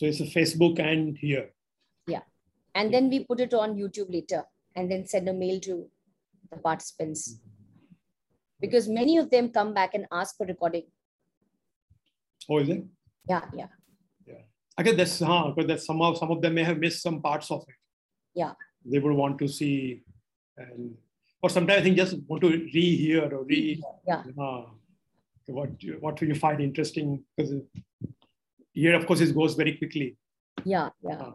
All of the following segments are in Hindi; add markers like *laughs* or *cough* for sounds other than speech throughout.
So it's a Facebook and here. Yeah. And then we put it on YouTube later and then send a mail to the participants. Because many of them come back and ask for recording. Oh, is it? Yeah, yeah. Yeah. I guess that's huh, because that some of some of them may have missed some parts of it. Yeah. They would want to see and or sometimes I think just want to rehear or re Yeah. uh, what what you find interesting because here of course it goes very quickly yeah yeah uh,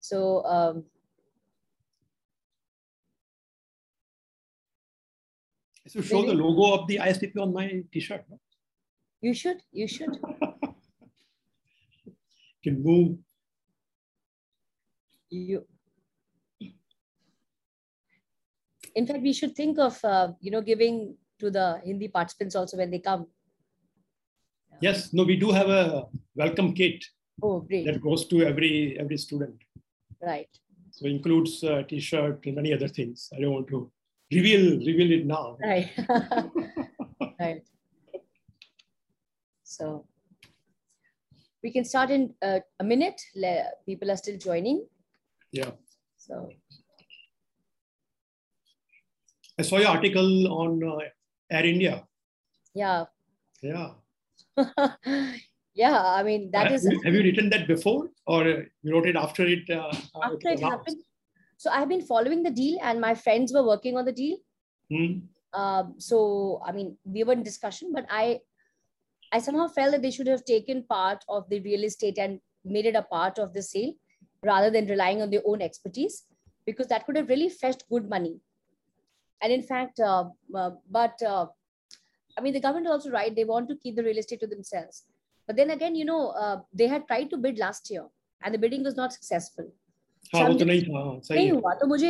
so um So show really? the logo of the ISPP on my T-shirt. You should. You should. *laughs* can move. You in fact we should think of uh, you know giving to the Hindi participants also when they come. Yes, no, we do have a welcome kit Oh, great! that goes to every every student. Right. So includes a t-shirt and many other things. I don't want to reveal reveal it now. Right. *laughs* *laughs* right. So we can start in uh, a minute. People are still joining. Yeah. So I saw your article on uh, Air India. yeah. Yeah. *laughs* yeah, I mean that have, is you, have you written that before or you wrote it after it? Uh, after it announced? happened. So I've been following the deal, and my friends were working on the deal. Hmm. Um, so I mean, we were in discussion, but I, I somehow felt that they should have taken part of the real estate and made it a part of the sale, rather than relying on their own expertise, because that could have really fetched good money. And in fact, uh, uh, but uh, I mean, the government is also right; they want to keep the real estate to themselves. But then again, you know, uh, they had tried to bid last year, and the bidding was not successful. हाँ वो तो समझे? नहीं था हाँ, सही नहीं है हुआ तो मुझे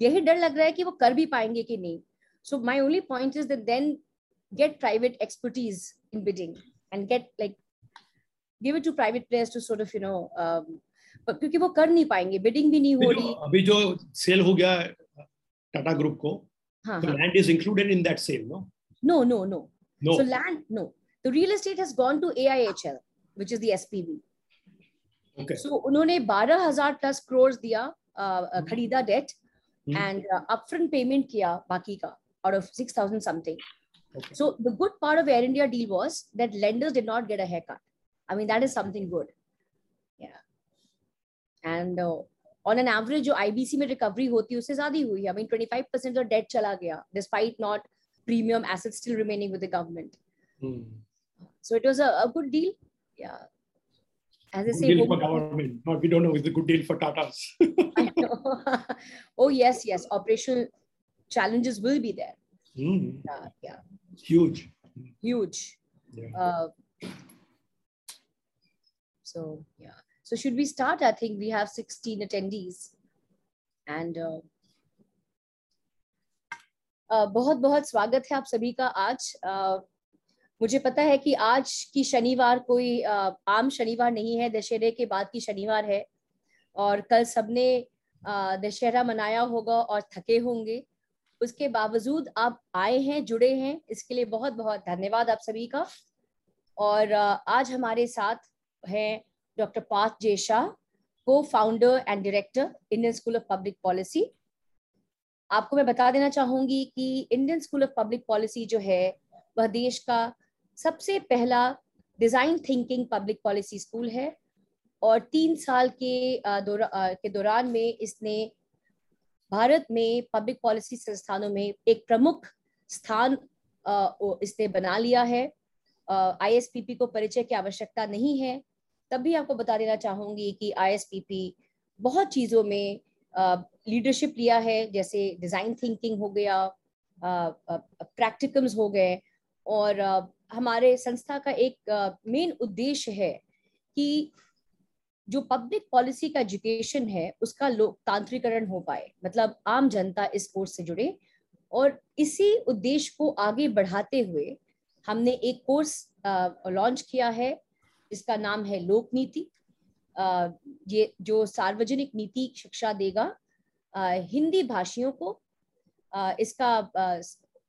यही डर लग रहा है कि वो कर भी पाएंगे कि नहीं so my only point is that then get private expertise in bidding and get like give it to private players to sort of you know क्योंकि वो कर नहीं पाएंगे बिडिंग भी नहीं हो अभी रही जो- अभी जो सेल हो गया टाटा ग्रुप को हाँ तो हाँ land is included in that sale no no no no no So land, no. The real estate has gone to AIHL, which is the SPV. Okay So उन्होंने 12,000 plus crores दिया uh, uh, खरीदा debt Hmm. and uh, upfront payment किया बाकी का out of 6,000 something. Okay. So the good part of Air India deal was that lenders did not get a haircut. I mean that is something good. Yeah. And uh, on an average जो IBC में recovery होती है उससे ज़्यादा हुई है. I mean 25% का debt चला गया despite not premium assets still remaining with the government. Hmm. So it was a, a good deal. Yeah. As I Good say, deal for government. No, we don't know. It's a good deal for Tata's. I know. oh yes, yes. Operational challenges will be there. Hmm. Yeah, yeah. Huge. Huge. Yeah. Uh, so yeah. So should we start? I think we have 16 attendees. And uh, uh, बहुत बहुत स्वागत है आप सभी का आज। Uh, मुझे पता है कि आज की शनिवार कोई uh, आम शनिवार नहीं है। दशहरे के बाद की शनिवार है। और कल सबने uh, दशहरा मनाया होगा और थके होंगे। उसके बावजूद आप आए हैं जुड़े हैं। इसके लिए बहुत बहुत धन्यवाद आप सभी का। और अ, आज हमारे साथ हैं पार्थ जे शाह को founder and director Indian school of public policy आपको मैं बता देना चाहूँगी कि Indian school of public policy जो है वह देश का सबसे पहला design thinking public policy school है और तीन साल के दौरा, के दौरान में इसने भारत में पब्लिक पॉलिसी संस्थानों में एक प्रमुख स्थान इसने बना लिया है। आईएसपीपी को परिचय की आवश्यकता नहीं है तब भी आपको बता देना चाहूँगी कि आईएसपीपी बहुत चीज़ों में लीडरशिप लिया है, जैसे डिज़ाइन थिंकिंग हो गया प्रैक्टिकम्स हो गए, और हमारे संस्था का एक मेन उद्देश्य है कि जो पब्लिक पॉलिसी का एजुकेशन है, उसका लोकतांत्रिकरण हो पाए। मतलब आम जनता इस कोर्स से जुड़े, और इसी उद्देश्य को आगे बढ़ाते हुए हमने एक कोर्स लॉन्च किया है जिसका नाम है लोक नीति। ये जो सार्वजनिक नीति शिक्षा देगा हिंदी भाषियों को इसका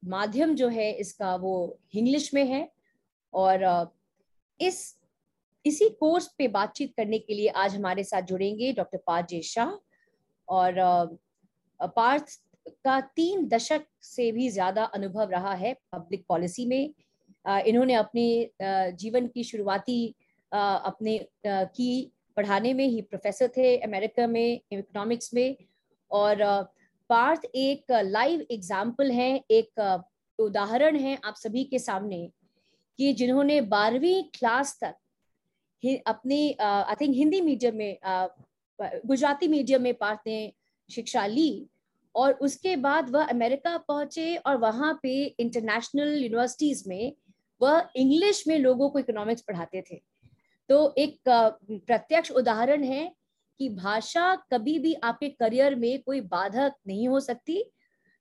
माध्यम जो है इसका वो इंग्लिश में है। और इस, इसी कोर्स पे बातचीत करने के लिए आज हमारे साथ जुड़ेंगे डॉक्टर पार्थ शाह। और पार्थ का तीन दशक से भी ज़्यादा अनुभव रहा है पब्लिक पॉलिसी में। इन्होंने अपने जीवन की शुरुआती अपने की पढ़ाने में ही प्रोफेसर थे अमेरिका में इकोनॉमिक्स में और पार्थ एक लाइव एग्ज़ाम्पल है, एक उदाहरण है आप सभी के सामने कि जिन्होंने बारहवीं क्लास तक अपनी आई थिंक हिंदी मीडियम में गुजराती मीडियम में पार्थ ने शिक्षा ली और उसके बाद वह अमेरिका पहुँचे और वहाँ पे इंटरनेशनल यूनिवर्सिटीज में वह इंग्लिश में लोगों को इकोनॉमिक्स पढ़ाते थे। तो एक प्रत्यक्ष उदाहरण है कि भाषा कभी भी आपके करियर में कोई बाधक नहीं हो सकती।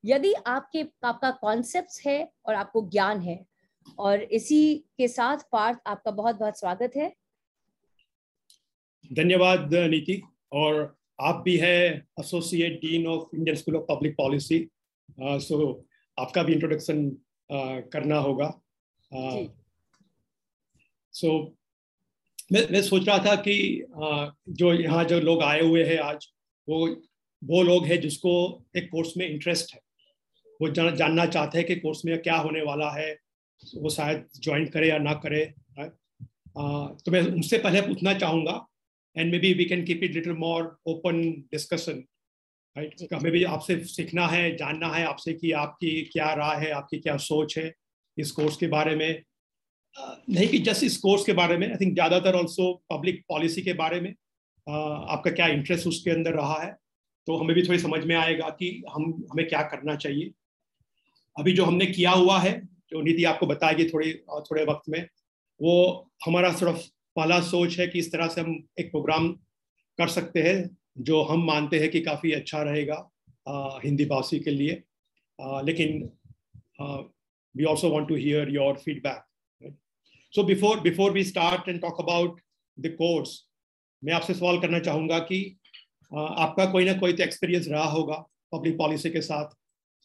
यदि आपके आपका कॉन्सेप्ट है और आपको ज्ञान है और इसी के साथ पार्थ आपका बहुत बहुत स्वागत है। धन्यवाद नीति और आप भी है associate dean of Indian school of public policy so आपका भी इंट्रोडक्शन uh, करना होगा। सो uh, so, मैं मैं सोच रहा था कि जो यहाँ जो लोग आए हुए हैं आज वो वो लोग हैं जिसको एक कोर्स में इंटरेस्ट है। वो जान, जानना चाहते हैं कि कोर्स में क्या होने वाला है। वो शायद ज्वाइन करे या ना करे तो मैं उनसे पहले पूछना चाहूँगा and maybe we can keep it little more open discussion right हमें भी आपसे सीखना है जानना है आपसे कि आपकी क्या राय है आपकी क्या सोच है इस कोर्स के बारे में। नहीं कि जस्ट इस कोर्स के बारे में आई थिंक ज़्यादातर ऑल्सो पब्लिक पॉलिसी के बारे में आपका क्या इंटरेस्ट उसके अंदर रहा है तो हमें भी थोड़ी समझ में आएगा कि हम हमें क्या करना चाहिए। अभी जो हमने किया हुआ है जो नीति आपको बताएगी थोड़ी थोड़े वक्त में वो हमारा सिर्फ़ पहला सोच है कि इस तरह से हम एक प्रोग्राम कर सकते हैं जो हम मानते हैं कि काफ़ी अच्छा रहेगा आ, हिंदी भाषी के लिए। आ, लेकिन we also want to hear your feedback so before before we start and talk about the course मैं आपसे सवाल करना चाहूँगा कि आपका कोई ना कोई तो एक्सपीरियंस रहा होगा पब्लिक पॉलिसी के साथ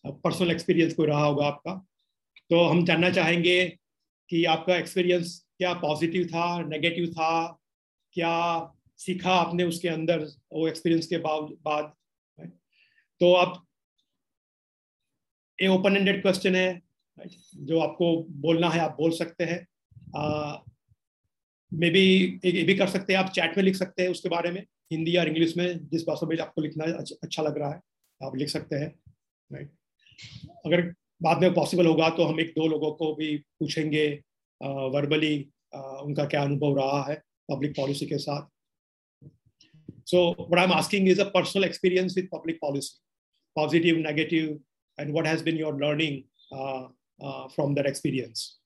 पर्सनल एक्सपीरियंस कोई रहा होगा आपका? तो हम जानना चाहेंगे कि आपका एक्सपीरियंस क्या पॉजिटिव था नेगेटिव था? क्या सीखा आपने उसके अंदर, वो एक्सपीरियंस के बाद? तो आप ये ओपन एंडेड क्वेश्चन है जो आपको बोलना है, आप बोल सकते हैं। मे बी ये भी कर सकते हैं आप चैट में लिख सकते हैं उसके बारे में हिंदी या इंग्लिश में जिस भाषा में आपको लिखना अच्छा लग रहा है आप लिख सकते हैं राइट अगर बाद में पॉसिबल होगा तो हम एक दो लोगों को भी पूछेंगे वर्बली उनका क्या अनुभव रहा है पब्लिक पॉलिसी के साथ। What i'm asking is a personal experience with public policy positive negative and what has been your learning uh, uh, from that experience?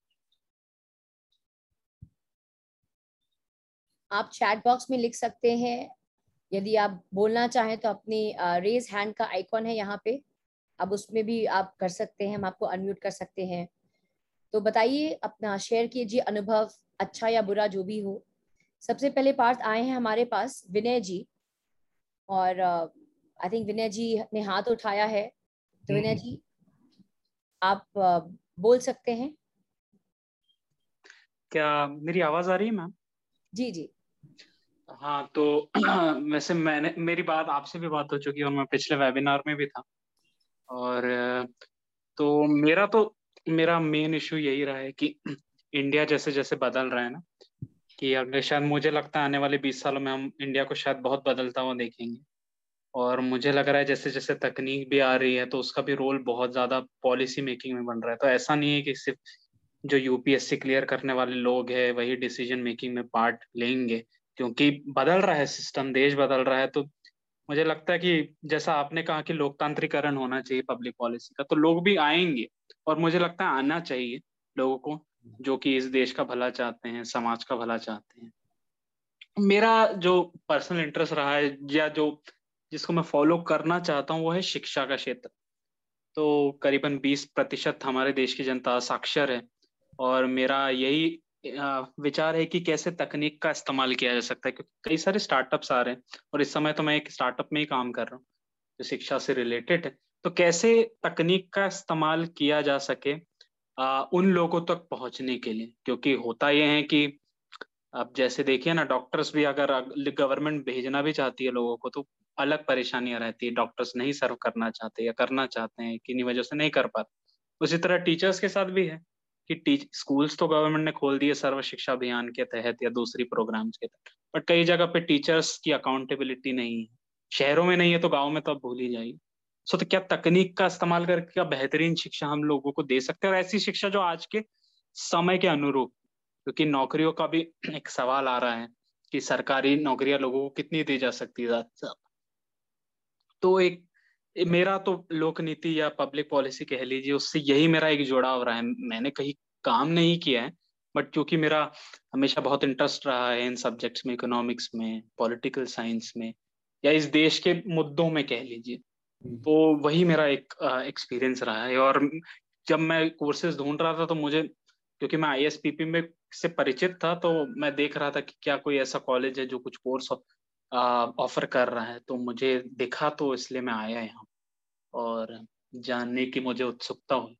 आप चैट बॉक्स में लिख सकते हैं। यदि आप बोलना चाहें तो अपनी रेज हैंड का आइकॉन है यहाँ पे। अब उसमें भी आप कर सकते हैं हम आपको अनम्यूट कर सकते हैं। तो बताइए अपना शेयर कीजिए अनुभव अच्छा या बुरा जो भी हो। सबसे पहले पार्थ आए हैं हमारे पास विनय जी। और आई थिंक विनय जी ने हाथ उठाया है। तो विनय हम्म। जी आप uh, बोल सकते हैं। क्या मेरी आवाज़ आ रही है मैम जी जी। हाँ तो *clears throat* वैसे मैंने, मेरी बात आपसे भी बात हो चुकी है और मैं पिछले वेबिनार में भी था। और तो मेरा तो मेरा मेन इशू यही रहा है कि *clears throat* इंडिया जैसे जैसे बदल रहा है ना, कि अगले शायद मुझे लगता है आने वाले बीस सालों में हम इंडिया को शायद बहुत बदलता हुआ देखेंगे। और मुझे लग रहा है जैसे जैसे तकनीक भी आ रही है तो उसका भी रोल बहुत ज़्यादा पॉलिसी मेकिंग में बन रहा है। तो ऐसा नहीं है कि सिर्फ़ जो यूपीएससी क्लियर करने वाले लोग हैं, वही डिसीज़न मेकिंग में पार्ट लेंगे। क्योंकि बदल रहा है सिस्टम देश बदल रहा है तो मुझे लगता है कि जैसा आपने कहा कि लोकतांत्रिकरण होना चाहिए पब्लिक पॉलिसी का तो लोग भी आएँगे और मुझे लगता है आना चाहिए लोगों को, जो कि इस देश का भला चाहते हैं, समाज का भला चाहते हैं। मेरा जो पर्सनल इंटरेस्ट रहा है, या जो, जिसको मैं फॉलो करना चाहता हूँ, वो है शिक्षा का क्षेत्र। तो करीबन 20 प्रतिशत हमारे देश की जनता साक्षर है और मेरा यही विचार है कि कैसे तकनीक का इस्तेमाल किया जा सकता है क्योंकि कई सारे स्टार्टअप्स आ रहे हैं और इस समय तो मैं एक स्टार्टअप में ही काम कर रहा हूँ जो शिक्षा से रिलेटेड है। तो कैसे तकनीक का इस्तेमाल किया जा सके आ, उन लोगों तक पहुँचने के लिए? क्योंकि होता यह है कि अब जैसे देखिए ना डॉक्टर्स भी अगर गवर्नमेंट भेजना भी चाहती है लोगों को तो अलग परेशानियाँ रहती है। डॉक्टर्स नहीं सर्व करना चाहते या करना चाहते हैं किन्हीं वजह से नहीं कर पाते। उसी तरह टीचर्स के साथ भी है। कि स्कूल्स तो गवर्नमेंट ने खोल दिए सर्व शिक्षा अभियान के तहत या दूसरी प्रोग्राम्स के तहत। बट कई जगह पे टीचर्स की अकाउंटेबिलिटी नहीं है। शहरों में नहीं है तो गाँव में तो अब भूल ही जाइए। सो तो क्या तकनीक का इस्तेमाल करके क्या बेहतरीन शिक्षा हम लोगों को दे सकते हैं? और ऐसी शिक्षा जो आज के समय के अनुरूप, क्योंकि नौकरियों का भी *clears throat* एक सवाल आ रहा है कि सरकारी नौकरियाँ लोगों को कितनी दी जा सकती है तो एक मेरा तो लोक नीति या पब्लिक पॉलिसी कह लीजिए उससे यही मेरा एक जुड़ाव रहा है मैंने कहीं काम नहीं किया है बट क्योंकि मेरा हमेशा बहुत इंटरेस्ट रहा है इन सब्जेक्ट्स में इकोनॉमिक्स में पॉलिटिकल साइंस में या इस देश के मुद्दों में कह लीजिए हम्म। तो वही मेरा एक एक्सपीरियंस रहा है और जब मैं कोर्सेज ढूंढ रहा था तो मुझे क्योंकि मैं आईएसपीपी में से परिचित था तो मैं देख रहा था कि क्या कोई ऐसा कॉलेज है जो कुछ कोर्स ऑफ़र कर रहा है तो मुझे दिखा तो इसलिए मैं आया यहाँ। और जानने की मुझे उत्सुकता हुई।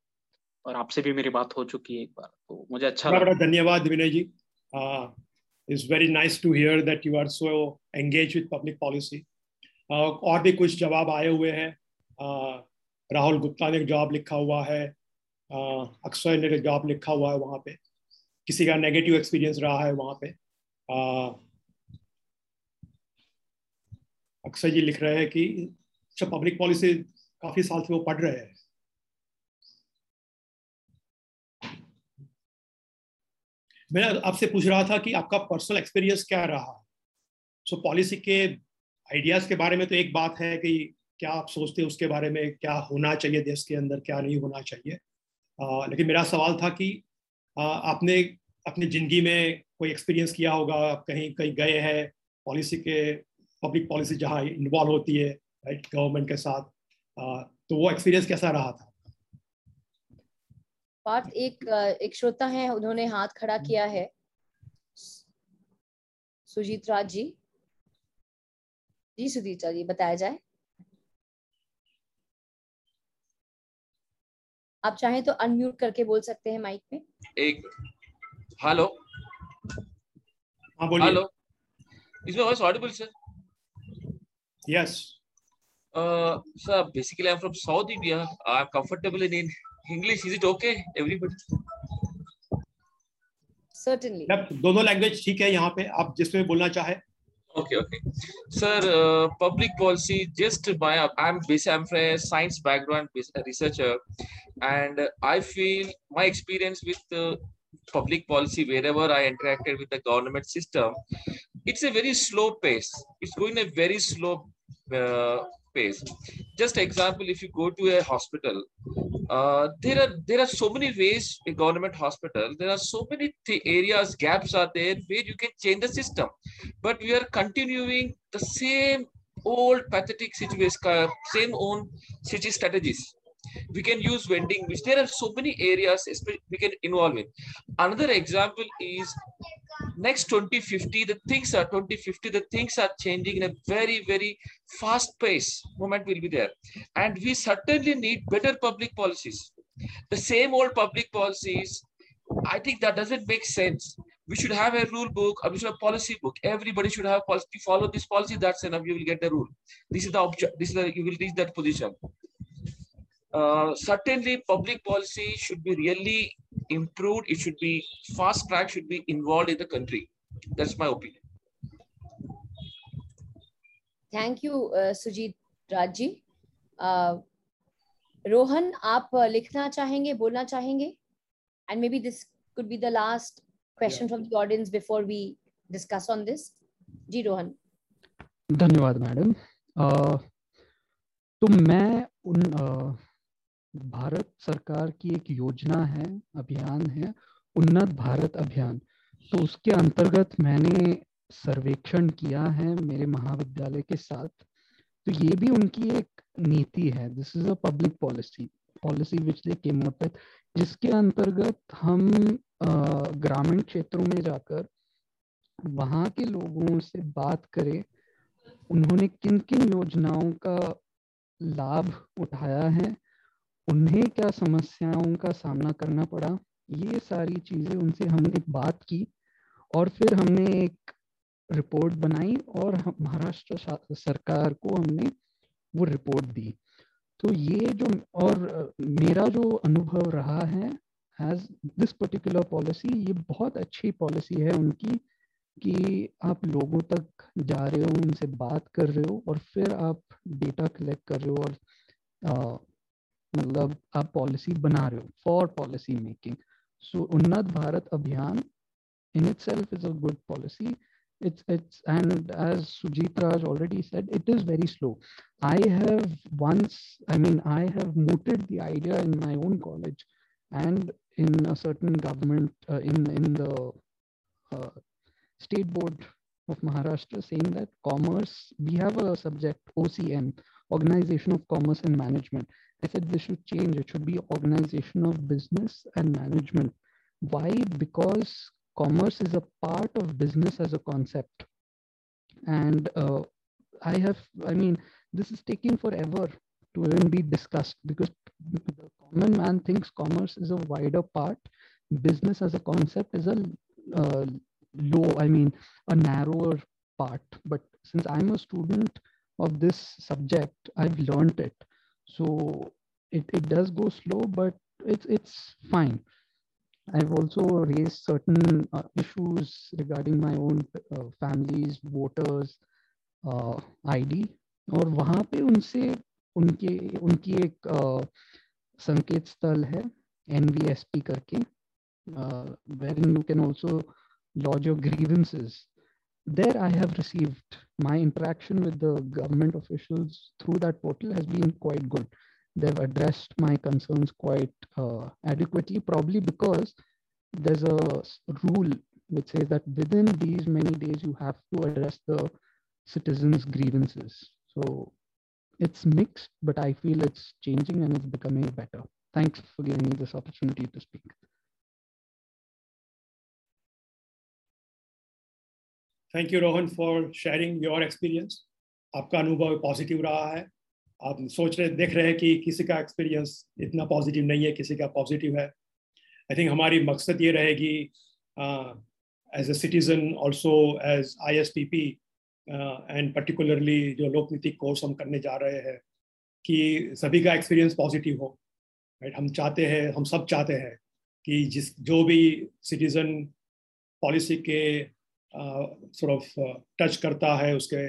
और आपसे भी मेरी बात हो चुकी है एक बार तो मुझे अच्छा बड़ा बड़ा धन्यवाद Vinay ji. It's very nice to hear that you are so engage with public policy और भी कुछ जवाब आए हुए हैं। uh, राहुल गुप्ता ने एक जवाब लिखा हुआ है। uh, अक्षय ने एक जवाब लिखा हुआ है वहाँ पे। किसी का नेगेटिव एक्सपीरियंस रहा है वहाँ पे। uh, अक्षय जी लिख रहे हैं कि अच्छा पब्लिक पॉलिसी काफ़ी साल से वो पढ़ रहे हैं। मैं आपसे पूछ रहा था कि आपका पर्सनल एक्सपीरियंस क्या रहा? सो so, पॉलिसी के आइडियाज़ के बारे में तो एक बात है कि क्या आप सोचते हैं उसके बारे में क्या होना चाहिए देश के अंदर क्या नहीं होना चाहिए? आ, लेकिन मेरा सवाल था कि आ, आपने अपनी ज़िंदगी में कोई एक्सपीरियंस किया होगा? आप कहीं कहीं गए हैं? पॉलिसी के पब्लिक पॉलिसी जहाँ इन्वॉल्व होती है राइट गवर्नमेंट के साथ तो वो एक्सपीरियंस कैसा रहा था? पार्थ एक एक श्रोता है उन्होंने हाथ खड़ा किया है। सुजीत राज जी। जी सुजीत राज जी बताया जाए। आप चाहें तो अनम्यूट करके बोल सकते हैं माइक में। एक हेलो हाँ बोलिए। हेलो इसमें voice audible sir Yes. Uh, sir, basically I'm from South India. I'm comfortable in, in English. Is it okay, everybody? Certainly. दोनों लैंग्वेज ठीक है यहाँ पे आप जिसमें बोलना चाहे okay okay sir uh, public policy just by i'm basically i'm from a science background researcher and i feel my experience with uh, public policy wherever i interacted with the government system it's a very slow pace it's going a very slow uh, pace. Just example, if you go to a hospital, uh, there are there are so many ways a government hospital. There are so many areas gaps are there where you can change the system, but we are continuing the same old pathetic situation, same own city strategies we can use vending which there are so many areas we can involve in another example is next 2050 the things are 2050 the things are changing in a very very fast pace. Moment will be there. And we certainly need better public policies. The same old public policies i think that doesn't make sense. We should have a rule book we should have a policy book. Everybody should have policy follow this policy that's enough you will get the rule. This is the object this is the you will reach that position uh, certainly public policy should be really improved. It should be fast track, should be involved in the country. That's my opinion. Thank you, uh, Sujit Raji. Uh, Rohan, आप uh, लिखना चाहेंगे बोलना चाहेंगे and maybe this could be the last question yeah. from the audience before we discuss on this जी रोहन धन्यवाद मैडम तो मैं उन भारत सरकार की एक योजना है, अभियान है, उन्नत भारत अभियान। तो उसके अंतर्गत मैंने सर्वेक्षण किया है मेरे महाविद्यालय के साथ। तो ये भी उनकी एक नीति है। This is a public policy policy which they came up जिसके अंतर्गत हम ग्रामीण क्षेत्रों में जाकर वहाँ के लोगों से बात करें, उन्होंने किन किन योजनाओं का लाभ उठाया है उन्हें क्या समस्याओं का सामना करना पड़ा? ये सारी चीज़ें उनसे हमने बात की और फिर हमने एक रिपोर्ट बनाई और महाराष्ट्र सरकार को हमने वो रिपोर्ट दी। तो ये जो, और मेरा जो अनुभव रहा है एज दिस पर्टिकुलर पॉलिसी ये बहुत अच्छी पॉलिसी है उनकी कि आप लोगों तक जा रहे हो, उनसे बात कर रहे हो और फिर आप डेटा कलेक्ट कर रहे हो और मतलब आप पॉलिसी बना रहे हो फॉर पॉलिसी मेकिंग सो उन्नत भारत अभियान इन itself is a good policy it's it's and as sujit raj already said it is very slow i have once i mean i have mooted the idea in my own college and in a certain government uh, in in the uh, state board of maharashtra saying that commerce we have a subject ocm organization of commerce and management I said this should change. It should be organization of business and management. Why? Because commerce is a part of business as a concept. And uh, I have, I mean, this is taking forever to even be discussed because the common man thinks commerce is a wider part. Business as a concept is a uh, low, I mean, a narrower part. But since I'm a student of this subject, I've learned it so it, it does go slow but it's it's fine i've also raised certain uh, issues regarding my own uh, family's voters uh, id और वहाँ पे उनसे उनके उनकी एक uh, संकेत स्थल है एन करके where in you can also lodge your grievances. There, I have received my interaction with the government officials through that portal has been quite good they've addressed my concerns quite uh, adequately, probably because there's a rule which says that within these many days you have to address the citizens' grievances. So it's mixed, but I feel it's changing and it's becoming better. Thanks for giving me this opportunity to speak. Thank you Rohan for sharing your experience आपका अनुभव पॉजिटिव रहा है। आप सोच रहे, देख रहे हैं कि किसी का एक्सपीरियंस इतना पॉजिटिव नहीं है, किसी का पॉजिटिव है। आई थिंक हमारी मकसद ये रहेगी as a citizen also as I S P P and particularly जो लोकनीतिक कोर्स हम करने जा रहे हैं, कि सभी का एक्सपीरियंस पॉजिटिव हो। राइट हम चाहते हैं, हम सब चाहते हैं कि जिस, जो भी सिटीजन पॉलिसी के सॉर्ट ऑफ़ टच करता है, उसके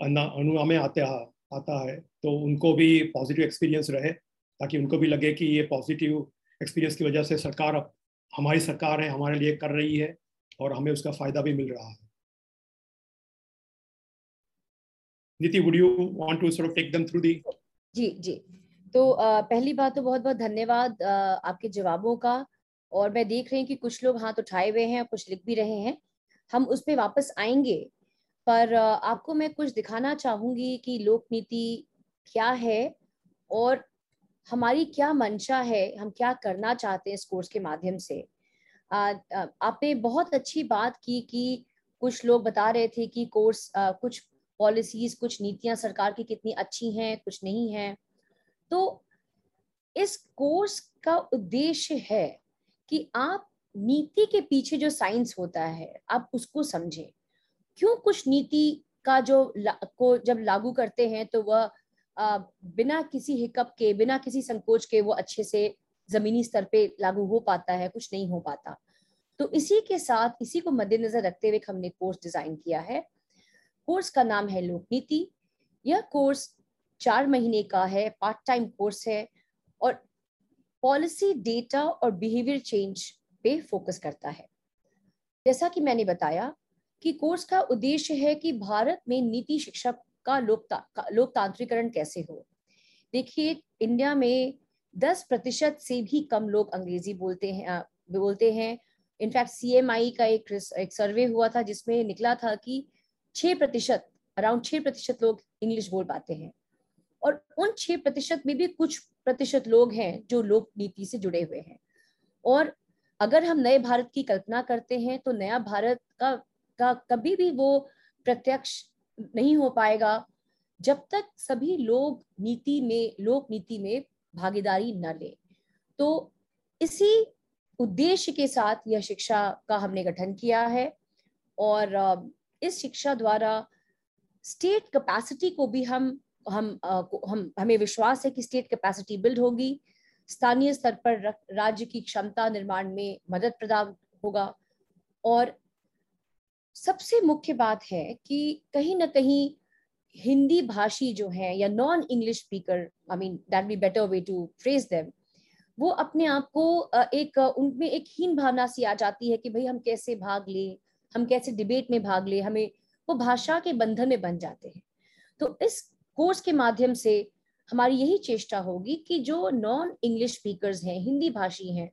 अनुआ में आते आता है तो उनको भी पॉजिटिव एक्सपीरियंस रहे, ताकि उनको भी लगे कि ये पॉजिटिव एक्सपीरियंस की वजह से सरकार अब, हमारी सरकार है, हमारे लिए कर रही है, और हमें उसका फ़ायदा भी मिल रहा है। नीति would you want to sort of take them through the जी जी। तो पहली बात तो बहुत बहुत धन्यवाद आपके जवाबों का, और मैं देख रही हूँ कि कुछ लोग हाथ उठाए हुए हैं और कुछ लिख भी रहे हैं। हम उस पर वापस आएँगे। पर आपको मैं कुछ दिखाना चाहूँगी कि लोक नीति क्या है और हमारी क्या मंशा है हम क्या करना चाहते हैं इस कोर्स के माध्यम से। आपने बहुत अच्छी बात की कि कुछ लोग बता रहे थे कि कोर्स आ, कुछ पॉलिसीज़ कुछ नीतियाँ सरकार की कितनी अच्छी हैं कुछ नहीं हैं। तो इस कोर्स का उद्देश्य है कि आप नीति के पीछे जो साइंस होता है, आप उसको समझें। क्यों कुछ नीति का जो को जब लागू करते हैं तो वह बिना किसी हिकअप के, बिना किसी संकोच के वो अच्छे से जमीनी स्तर पे लागू हो पाता है, कुछ नहीं हो पाता। तो इसी के साथ, इसी को मद्देनजर रखते हुए हमने कोर्स डिज़ाइन किया है। कोर्स का नाम है लोक नीति। यह कोर्स चार महीने का है पार्ट टाइम कोर्स है और पॉलिसी डेटा और बिहेवियर चेंज पे फोकस करता है। जैसा कि मैंने बताया कि कोर्स का उद्देश्य है कि भारत में नीति शिक्षा का लोकता लोकतांत्रिकरण कैसे हो। देखिए इंडिया में 10 प्रतिशत से भी कम लोग अंग्रेज़ी बोलते हैं बोलते हैं। इनफैक्ट सीएमआई का एक एक सर्वे हुआ था जिसमें निकला था कि 6 प्रतिशत अराउंड 6 प्रतिशत लोग इंग्लिश बोल पाते हैं। और उन 6 प्रतिशत में भी कुछ प्रतिशत लोग हैं जो लोक नीति से जुड़े हुए हैं। और अगर हम नए भारत की कल्पना करते हैं तो नया भारत का का कभी भी वो प्रत्यक्ष नहीं हो पाएगा, जब तक सभी लोग नीति में, लोक नीति में भागीदारी न ले। तो इसी उद्देश्य के साथ यह शिक्षा का हमने गठन किया है और, इस शिक्षा द्वारा स्टेट कैपेसिटी को भी हम हम हम, हमें विश्वास है कि स्टेट कैपेसिटी बिल्ड होगी। स्थानीय स्तर पर राज्य की क्षमता निर्माण में मदद प्रदान होगा। और सबसे मुख्य बात है कि कहीं ना कहीं हिंदी भाषी जो है या non English speaker I mean that be better way to phrase them वो अपने आप को एक, उनमें एक हीन भावना सी आ जाती है कि भाई हम कैसे भाग ले, हम कैसे डिबेट में भाग ले, हमें वो भाषा के बंधन में बन जाते हैं। तो इस कोर्स के माध्यम से हमारी यही चेष्टा होगी कि जो नॉन इंग्लिश स्पीकर्स हैं, हिंदी भाषी हैं,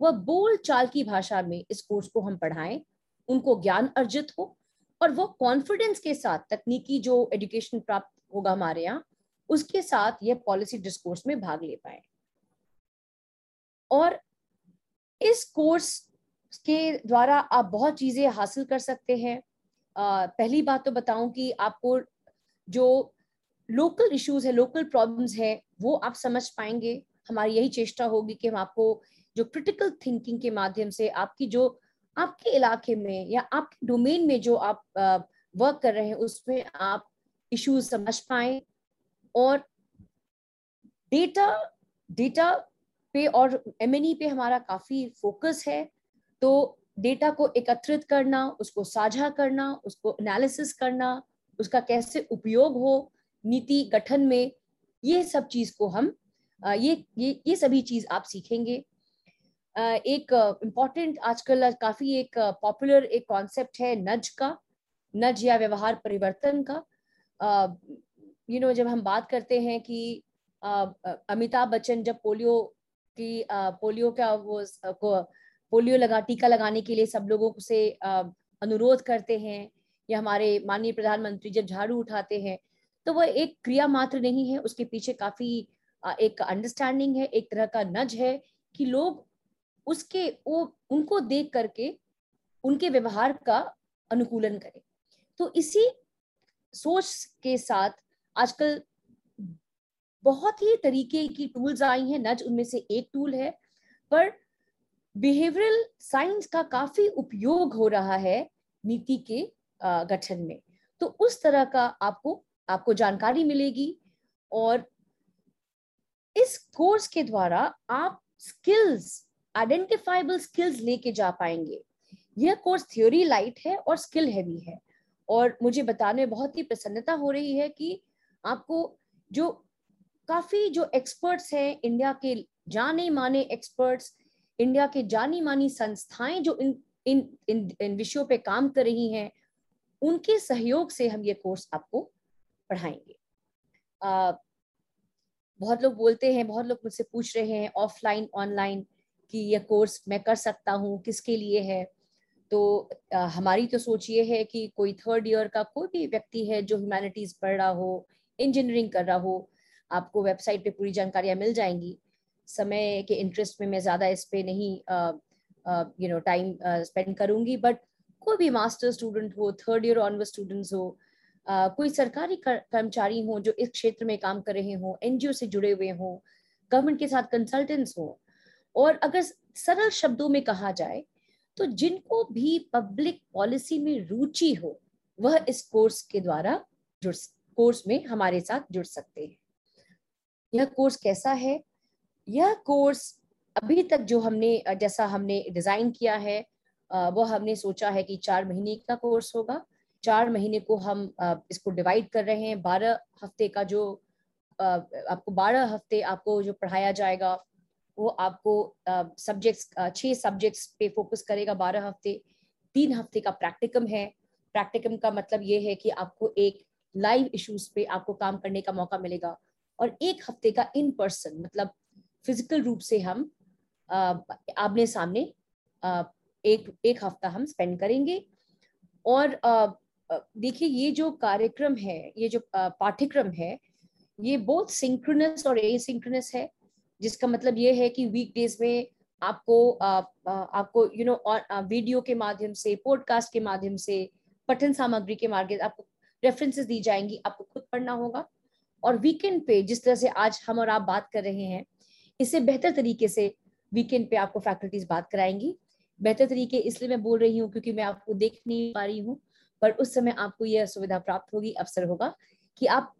वह बोल चाल की भाषा में इस कोर्स को हम पढ़ाएँ, उनको ज्ञान अर्जित हो और वो कॉन्फिडेंस के साथ, तकनीकी जो एजुकेशन प्राप्त होगा हमारे यहाँ, उसके साथ यह पॉलिसी डिस्कोर्स में भाग ले पाए। और इस कोर्स के द्वारा आप बहुत चीज़ें हासिल कर सकते हैं। पहली बात तो बताऊँ कि आपको जो लोकल इश्यूज़ है लोकल प्रॉब्लम्स है, वो आप समझ पाएँगे। हमारी यही चेष्टा होगी कि हम आपको जो क्रिटिकल थिंकिंग के माध्यम से आपकी जो, आपके इलाके में या आपके डोमेन में जो आप वर्क कर रहे हैं, उसमें आप इश्यूज़ समझ पाए और डेटा डेटा पे और एम e पे हमारा काफ़ी फोकस है। तो डेटा को एकत्रित करना, उसको साझा करना, उसको एनालिसिस करना, उसका कैसे उपयोग हो नीति, गठन में ये सब चीज़ को हम ये ये ये सभी चीज़ आप सीखेंगे। एक इंपॉर्टेंट आजकल काफ़ी एक पॉपुलर एक कॉन्सेप्ट है नज का नज या व्यवहार परिवर्तन का। यू नो जब हम बात करते हैं कि अमिताभ बच्चन जब पोलियो की पोलियो का वो को, पोलियो लगा, टीका लगाने के लिए सब लोगों से अनुरोध करते हैं या हमारे माननीय प्रधानमंत्री जब झाड़ू उठाते हैं तो वह एक क्रिया मात्र नहीं है, उसके पीछे काफ़ी एक अंडरस्टैंडिंग है, एक तरह का नज है कि लोग उसके, वो, उनको देख करके उनके व्यवहार का अनुकूलन करें। तो इसी सोच के साथ आजकल बहुत ही तरीके की टूल्स आई हैं, नज उनमें से एक टूल है, पर बिहेवियरल साइंस का काफ़ी उपयोग हो रहा है नीति के गठन में। तो उस तरह का आपको आपको जानकारी मिलेगी और इस कोर्स के द्वारा आप स्किल्स आइडेंटिफाइबल स्किल्स लेके जा पाएँगे। यह कोर्स थ्योरी लाइट है और स्किल हैवी है। और मुझे बताने में बहुत ही प्रसन्नता हो रही है कि आपको जो काफ़ी जो एक्सपर्ट्स हैं इंडिया के जाने माने एक्सपर्ट्स इंडिया के जानी मानी संस्थाएँ जो इन इन इन, इन विषयों पे काम कर रही हैं उनके सहयोग से हम ये कोर्स आपको पढ़ाएँगे। बहुत लोग बोलते हैं बहुत लोग मुझसे पूछ रहे हैं ऑफलाइन ऑनलाइन कि यह कोर्स मैं कर सकता हूँ किसके लिए है? तो आ, हमारी तो सोच ये है कि कोई थर्ड ईयर का कोई भी व्यक्ति है जो ह्यूमैनिटीज पढ़ रहा हो इंजीनियरिंग कर रहा हो आपको वेबसाइट पे पूरी जानकारियाँ मिल जाएँगी। समय के इंटरेस्ट में मैं ज़्यादा इस पे नहीं यू नो टाइम स्पेंड करूँगी बट कोई भी मास्टर स्टूडेंट हो थर्ड ईयर ऑनवर्ड स्टूडेंट्स हो कोई सरकारी कर्मचारी हो जो इस क्षेत्र में काम कर रहे हो, एनजीओ से जुड़े हुए हो गवर्नमेंट के साथ कंसल्टेंट्स हो, और अगर सरल शब्दों में कहा जाए तो जिनको भी पब्लिक पॉलिसी में रुचि हो, वह इस कोर्स के द्वारा जुड़ कोर्स में हमारे साथ जुड़ सकते हैं। यह कोर्स कैसा है? यह कोर्स अभी तक जो हमने, जैसा हमने डिज़ाइन किया है वो हमने सोचा है कि चार महीने का कोर्स होगा। चार महीने को हम इसको डिवाइड कर रहे हैं। बारह हफ़्ते का जो आपको बारह हफ़्ते आपको जो पढ़ाया जाएगा, वो आपको सब्जेक्ट्स छह सब्जेक्ट्स पे फोकस करेगा बारह हफ़्ते। तीन हफ़्ते का प्रैक्टिकम है। प्रैक्टिकम का मतलब ये है कि आपको एक लाइव इश्यूज़ पे आपको काम करने का मौका मिलेगा। और एक हफ़्ते का इन पर्सन मतलब फ़िज़िकल रूप से हम आमने सामने एक एक हफ़्ता हम स्पेंड करेंगे। और देखिए ये जो कार्यक्रम है ये जो पाठ्यक्रम है ये बहुत सिंक्रोनस और एसिंक्रोनस है जिसका मतलब ये है कि वीकडेज में आपको आ, आ, आपको यू नो वीडियो के माध्यम से पॉडकास्ट के माध्यम से पठन सामग्री के मार्ग आपको रेफरेंसेस दी जाएँगी आपको खुद पढ़ना होगा। और वीकेंड पे जिस तरह से आज हम और आप बात कर रहे हैं इससे बेहतर तरीके से वीकेंड पे आपको फैकल्टीज बात कराएँगी। बेहतर तरीके इसलिए मैं बोल रही हूँ क्योंकि मैं आपको देख नहीं पा रही हूँ। पर उस समय आपको यह सुविधा प्राप्त होगी, अवसर होगा कि आप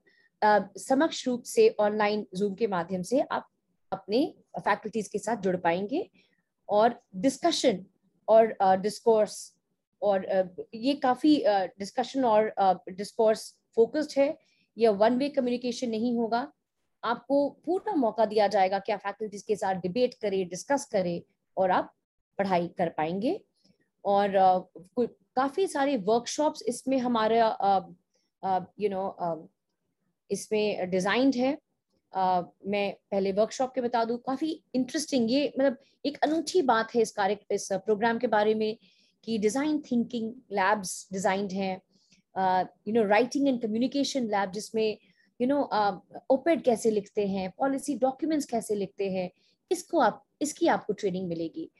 समक्ष रूप से ऑनलाइन जूम के माध्यम से आप अपने फैकल्टीज के साथ जुड़ पाएँगे और डिस्कशन और डिस्कोर्स और ये काफ़ी डिस्कशन और डिस्कोर्स फोकस्ड है। यह वन वे कम्युनिकेशन नहीं होगा। आपको पूरा मौका दिया जाएगा कि आप फैकल्टीज के साथ डिबेट करें डिस्कस करें और आप पढ़ाई कर पाएँगे। और काफ़ी सारे वर्कशॉप्स इसमें हमारा यू नो इसमें डिजाइंड है। uh, मैं पहले वर्कशॉप के बता दूँ काफ़ी इंटरेस्टिंग ये मतलब एक अनूठी बात है इस कार्य इस प्रोग्राम के बारे में कि डिज़ाइन थिंकिंग लैब्स डिजाइंड हैं। You know writing and communication lab जिसमें यू नो ओपेड कैसे लिखते हैं पॉलिसी डॉक्यूमेंट्स कैसे लिखते हैं इसको आप इसकी आपको ट्रेनिंग मिलेगी।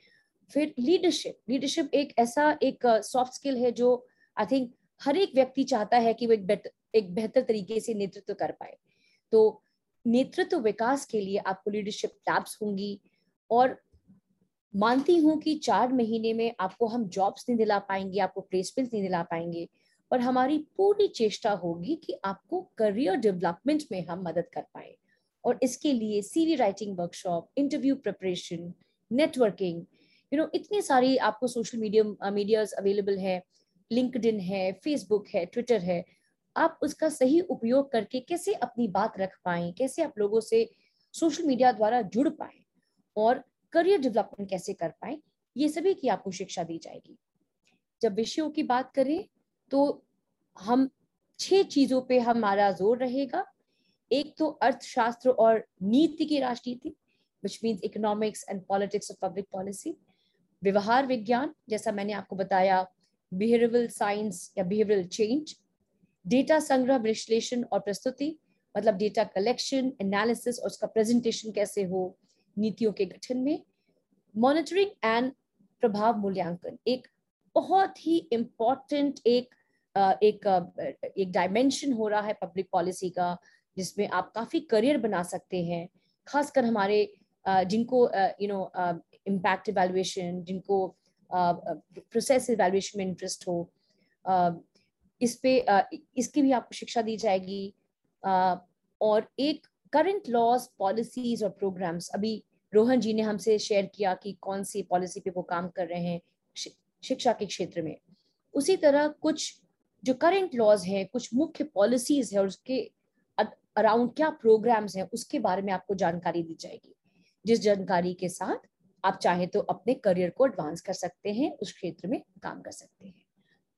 फिर लीडरशिप लीडरशिप एक ऐसा एक सॉफ्ट uh, स्किल है जो आई थिंक हर एक व्यक्ति चाहता है कि वो एक बेटर एक बेहतर तरीके से नेतृत्व कर पाए। तो नेतृत्व विकास के लिए आपको लीडरशिप लैब्स होंगी और मानती हूँ कि चार महीने में आपको हम जॉब्स नहीं दिला पाएँगे आपको प्लेसमेंट नहीं दिला पाएँगे पर हमारी पूरी चेष्टा होगी कि आपको करियर डेवलपमेंट में हम मदद कर पाए। और इसके लिए CV writing workshop interview preparation networking you know इतनी सारी आपको सोशल मीडिया मीडियाज अवेलेबल है लिंकड है फेसबुक है ट्विटर है, आप उसका सही उपयोग करके कैसे अपनी बात रख पाए, कैसे आप लोगों से सोशल मीडिया द्वारा जुड़ पाए और करियर डेवलपमेंट कैसे कर पाए, ये सभी की आपको शिक्षा दी जाएगी। जब विषयों की बात करें तो हम छह चीज़ों पे हमारा ज़ोर रहेगा। एक तो अर्थशास्त्र और नीति की राजनीति which means economics and politics of public policy व्यवहार विज्ञान, जैसा मैंने आपको बताया बिहेवियरल साइंस या बिहेवियरल चेंज डेटा संग्रह, विश्लेषण और प्रस्तुति मतलब डेटा कलेक्शन एनालिसिस और उसका प्रेजेंटेशन कैसे हो, नीतियों के गठन में मॉनिटरिंग एंड प्रभाव मूल्यांकन, एक बहुत ही इम्पोर्टेंट एक एक एक डायमेंशन हो रहा है पब्लिक पॉलिसी का, जिसमें आप काफ़ी करियर बना सकते हैं, खासकर हमारे जिनको यू नो इम्पैक्ट इवेल्युएशन जिनको प्रोसेस इवेल्युएशन में इंटरेस्ट हो इस पे इसकी भी आपको शिक्षा दी जाएगी और एक करंट लॉज पॉलिसीज़ और प्रोग्राम्स अभी रोहन जी ने हमसे शेयर किया कि कौन सी पॉलिसी पे वो काम कर रहे हैं शिक्षा के क्षेत्र में। उसी तरह कुछ जो करंट लॉज है, कुछ मुख्य पॉलिसीज़ है और उसके अराउंड क्या प्रोग्राम्स हैं, उसके बारे में आपको जानकारी दी जाएगी। जिस जानकारी के साथ आप चाहे तो अपने करियर को एडवांस कर सकते हैं, उस क्षेत्र में काम कर सकते हैं।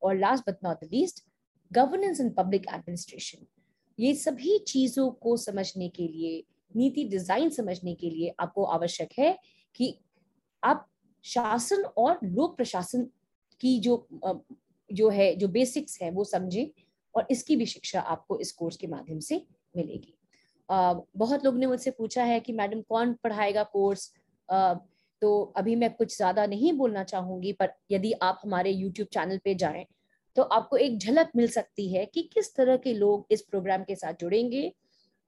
और last but not least governance in public administration ये सभी चीज़ों को समझने के लिए, नीति डिज़ाइन समझने के लिए आपको आवश्यक है कि आप शासन और लोक प्रशासन की जो जो है, जो बेसिक्स है, वो समझें और इसकी भी शिक्षा आपको इस कोर्स के माध्यम से मिलेगी। बहुत लोग ने मुझसे पूछा है कि मैडम कौन पढ़ाएगा कोर्स तो अभी मैं कुछ ज़्यादा नहीं बोलना चाहूँगी, पर यदि आप हमारे यूट्यूब चैनल पे जाएँ तो आपको एक झलक मिल सकती है कि किस तरह के लोग इस प्रोग्राम के साथ जुड़ेंगे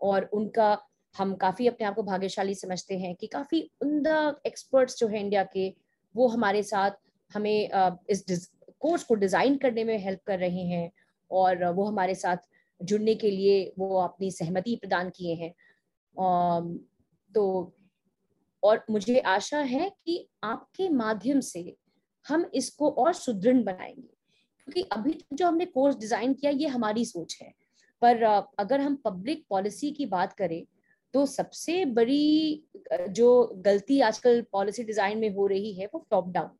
और उनका, हम काफ़ी अपने आप को भाग्यशाली समझते हैं कि काफ़ी उमदा एक्सपर्ट्स जो है इंडिया के, वो हमारे साथ हमें इस कोर्स को डिज़ाइन करने में हेल्प कर रहे हैं और वो हमारे साथ जुड़ने के लिए वो अपनी सहमति प्रदान किए हैं। तो और मुझे आशा है कि आपके माध्यम से हम इसको और सुदृढ़ बनाएँगे। क्योंकि अभी तक जो हमने कोर्स डिज़ाइन किया, ये हमारी सोच है। पर अगर हम पब्लिक पॉलिसी की बात करें तो सबसे बड़ी जो गलती आजकल पॉलिसी डिज़ाइन में हो रही है, वो टॉप डाउन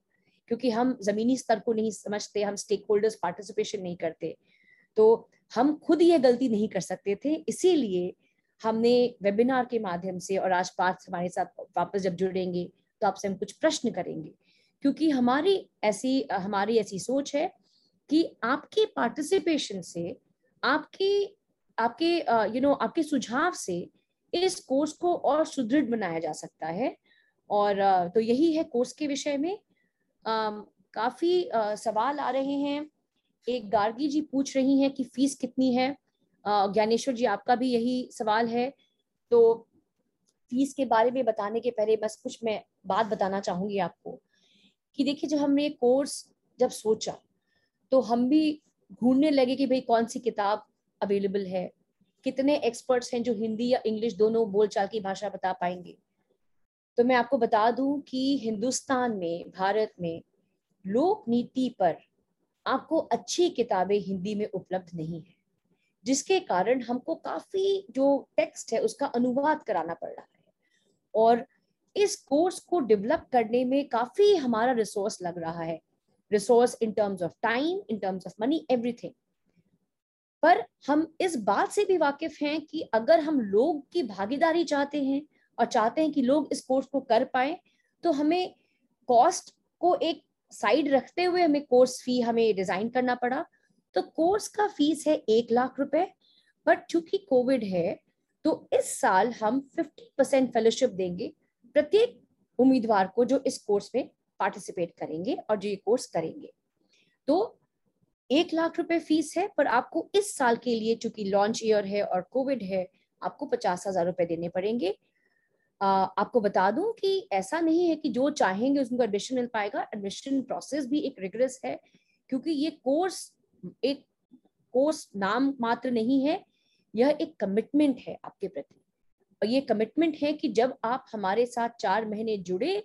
क्योंकि हम जमीनी स्तर को नहीं समझते, हम स्टेक होल्डर्स पार्टिसिपेशन नहीं करते। तो हम खुद ये गलती नहीं कर सकते थे। इसीलिए हमने वेबिनार के माध्यम से और आज पार्थ हमारे साथ वापस जब जुड़ेंगे तो आपसे हम कुछ प्रश्न करेंगे। क्योंकि हमारी ऐसी हमारी ऐसी सोच है कि आपके पार्टिसिपेशन से, आपके आपके यू नो आपके सुझाव से इस कोर्स को और सुदृढ़ बनाया जा सकता है। और तो यही है कोर्स के विषय में। काफ़ी सवाल आ रहे हैं। एक गार्गी जी पूछ रही हैं कि फ़ीस कितनी है? ज्ञानेश्वर जी, आपका भी यही सवाल है। तो फ़ीस के बारे में बताने के पहले बस कुछ मैं बात बताना चाहूँगी आपको कि देखिए, जब हमने ये कोर्स जब सोचा तो हम भी ढूँढने लगे कि भाई कौन सी किताब अवेलेबल है? कितने एक्सपर्ट्स हैं जो हिंदी या इंग्लिश दोनों बोलचाल की भाषा बता पाएँगे? तो मैं आपको बता दूँ कि हिंदुस्तान में, भारत में लोक नीति पर आपको अच्छी किताबें हिंदी में उपलब्ध नहीं है। जिसके कारण हमको काफ़ी जो टेक्स्ट है उसका अनुवाद कराना पड़ रहा है। और इस कोर्स को डेवलप करने में काफ़ी हमारा रिसोर्स लग रहा है। Resource in terms of time in terms of money everything पर हम इस बात से भी वाकिफ हैं कि अगर हम लोग की भागीदारी चाहते हैं और चाहते हैं कि लोग इस कोर्स को कर पाए तो हमें कॉस्ट को एक साइड रखते हुए हमें कोर्स फ़ी हमें डिज़ाइन करना पड़ा। तो कोर्स का फ़ीस है एक लाख रुपए बट चूँकि कोविड है तो इस साल हम 50 परसेंट फेलोशिप देंगे प्रत्येक उम्मीदवार को जो इस कोर्स में पार्टिसिपेट करेंगे और जो ये कोर्स करेंगे। तो एक लाख रुपए फ़ीस है पर आपको इस साल के लिए चूँकि लॉन्च ईयर है और कोविड है आपको पचास हज़ार रुपए देने पड़ेंगे। आ, आपको बता दूँ कि ऐसा नहीं है कि जो चाहेंगे उसको एडमिशन मिल पाएगा। एडमिशन प्रोसेस भी एक रिगरस है क्योंकि ये कोर्स एक कोर्स नाम मात्र नहीं है, यह एक कमिटमेंट है आपके प्रति। और ये कमिटमेंट है कि जब आप हमारे साथ चार महीने जुड़े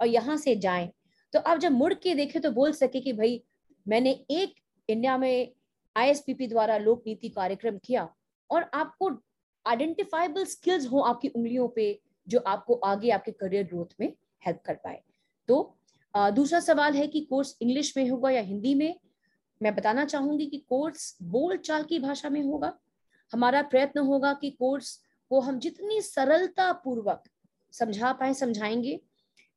और यहाँ से जाएँ तो आप जब मुड़ के देखें तो बोल सके कि भाई, मैंने एक इंडिया में आईएसपीपी द्वारा लोक नीति कार्यक्रम किया और आपको आइडेंटिफाइबल स्किल्स हो आपकी उंगलियों पे जो आपको आगे आपके करियर ग्रोथ में हेल्प कर पाए। तो दूसरा सवाल है कि कोर्स इंग्लिश में होगा या हिंदी में? मैं बताना चाहूँगी कि कोर्स बोल चाल की भाषा में होगा। हमारा प्रयत्न होगा कि कोर्स को हम जितनी सरलता पूर्वक समझा पाए, समझाएँगे।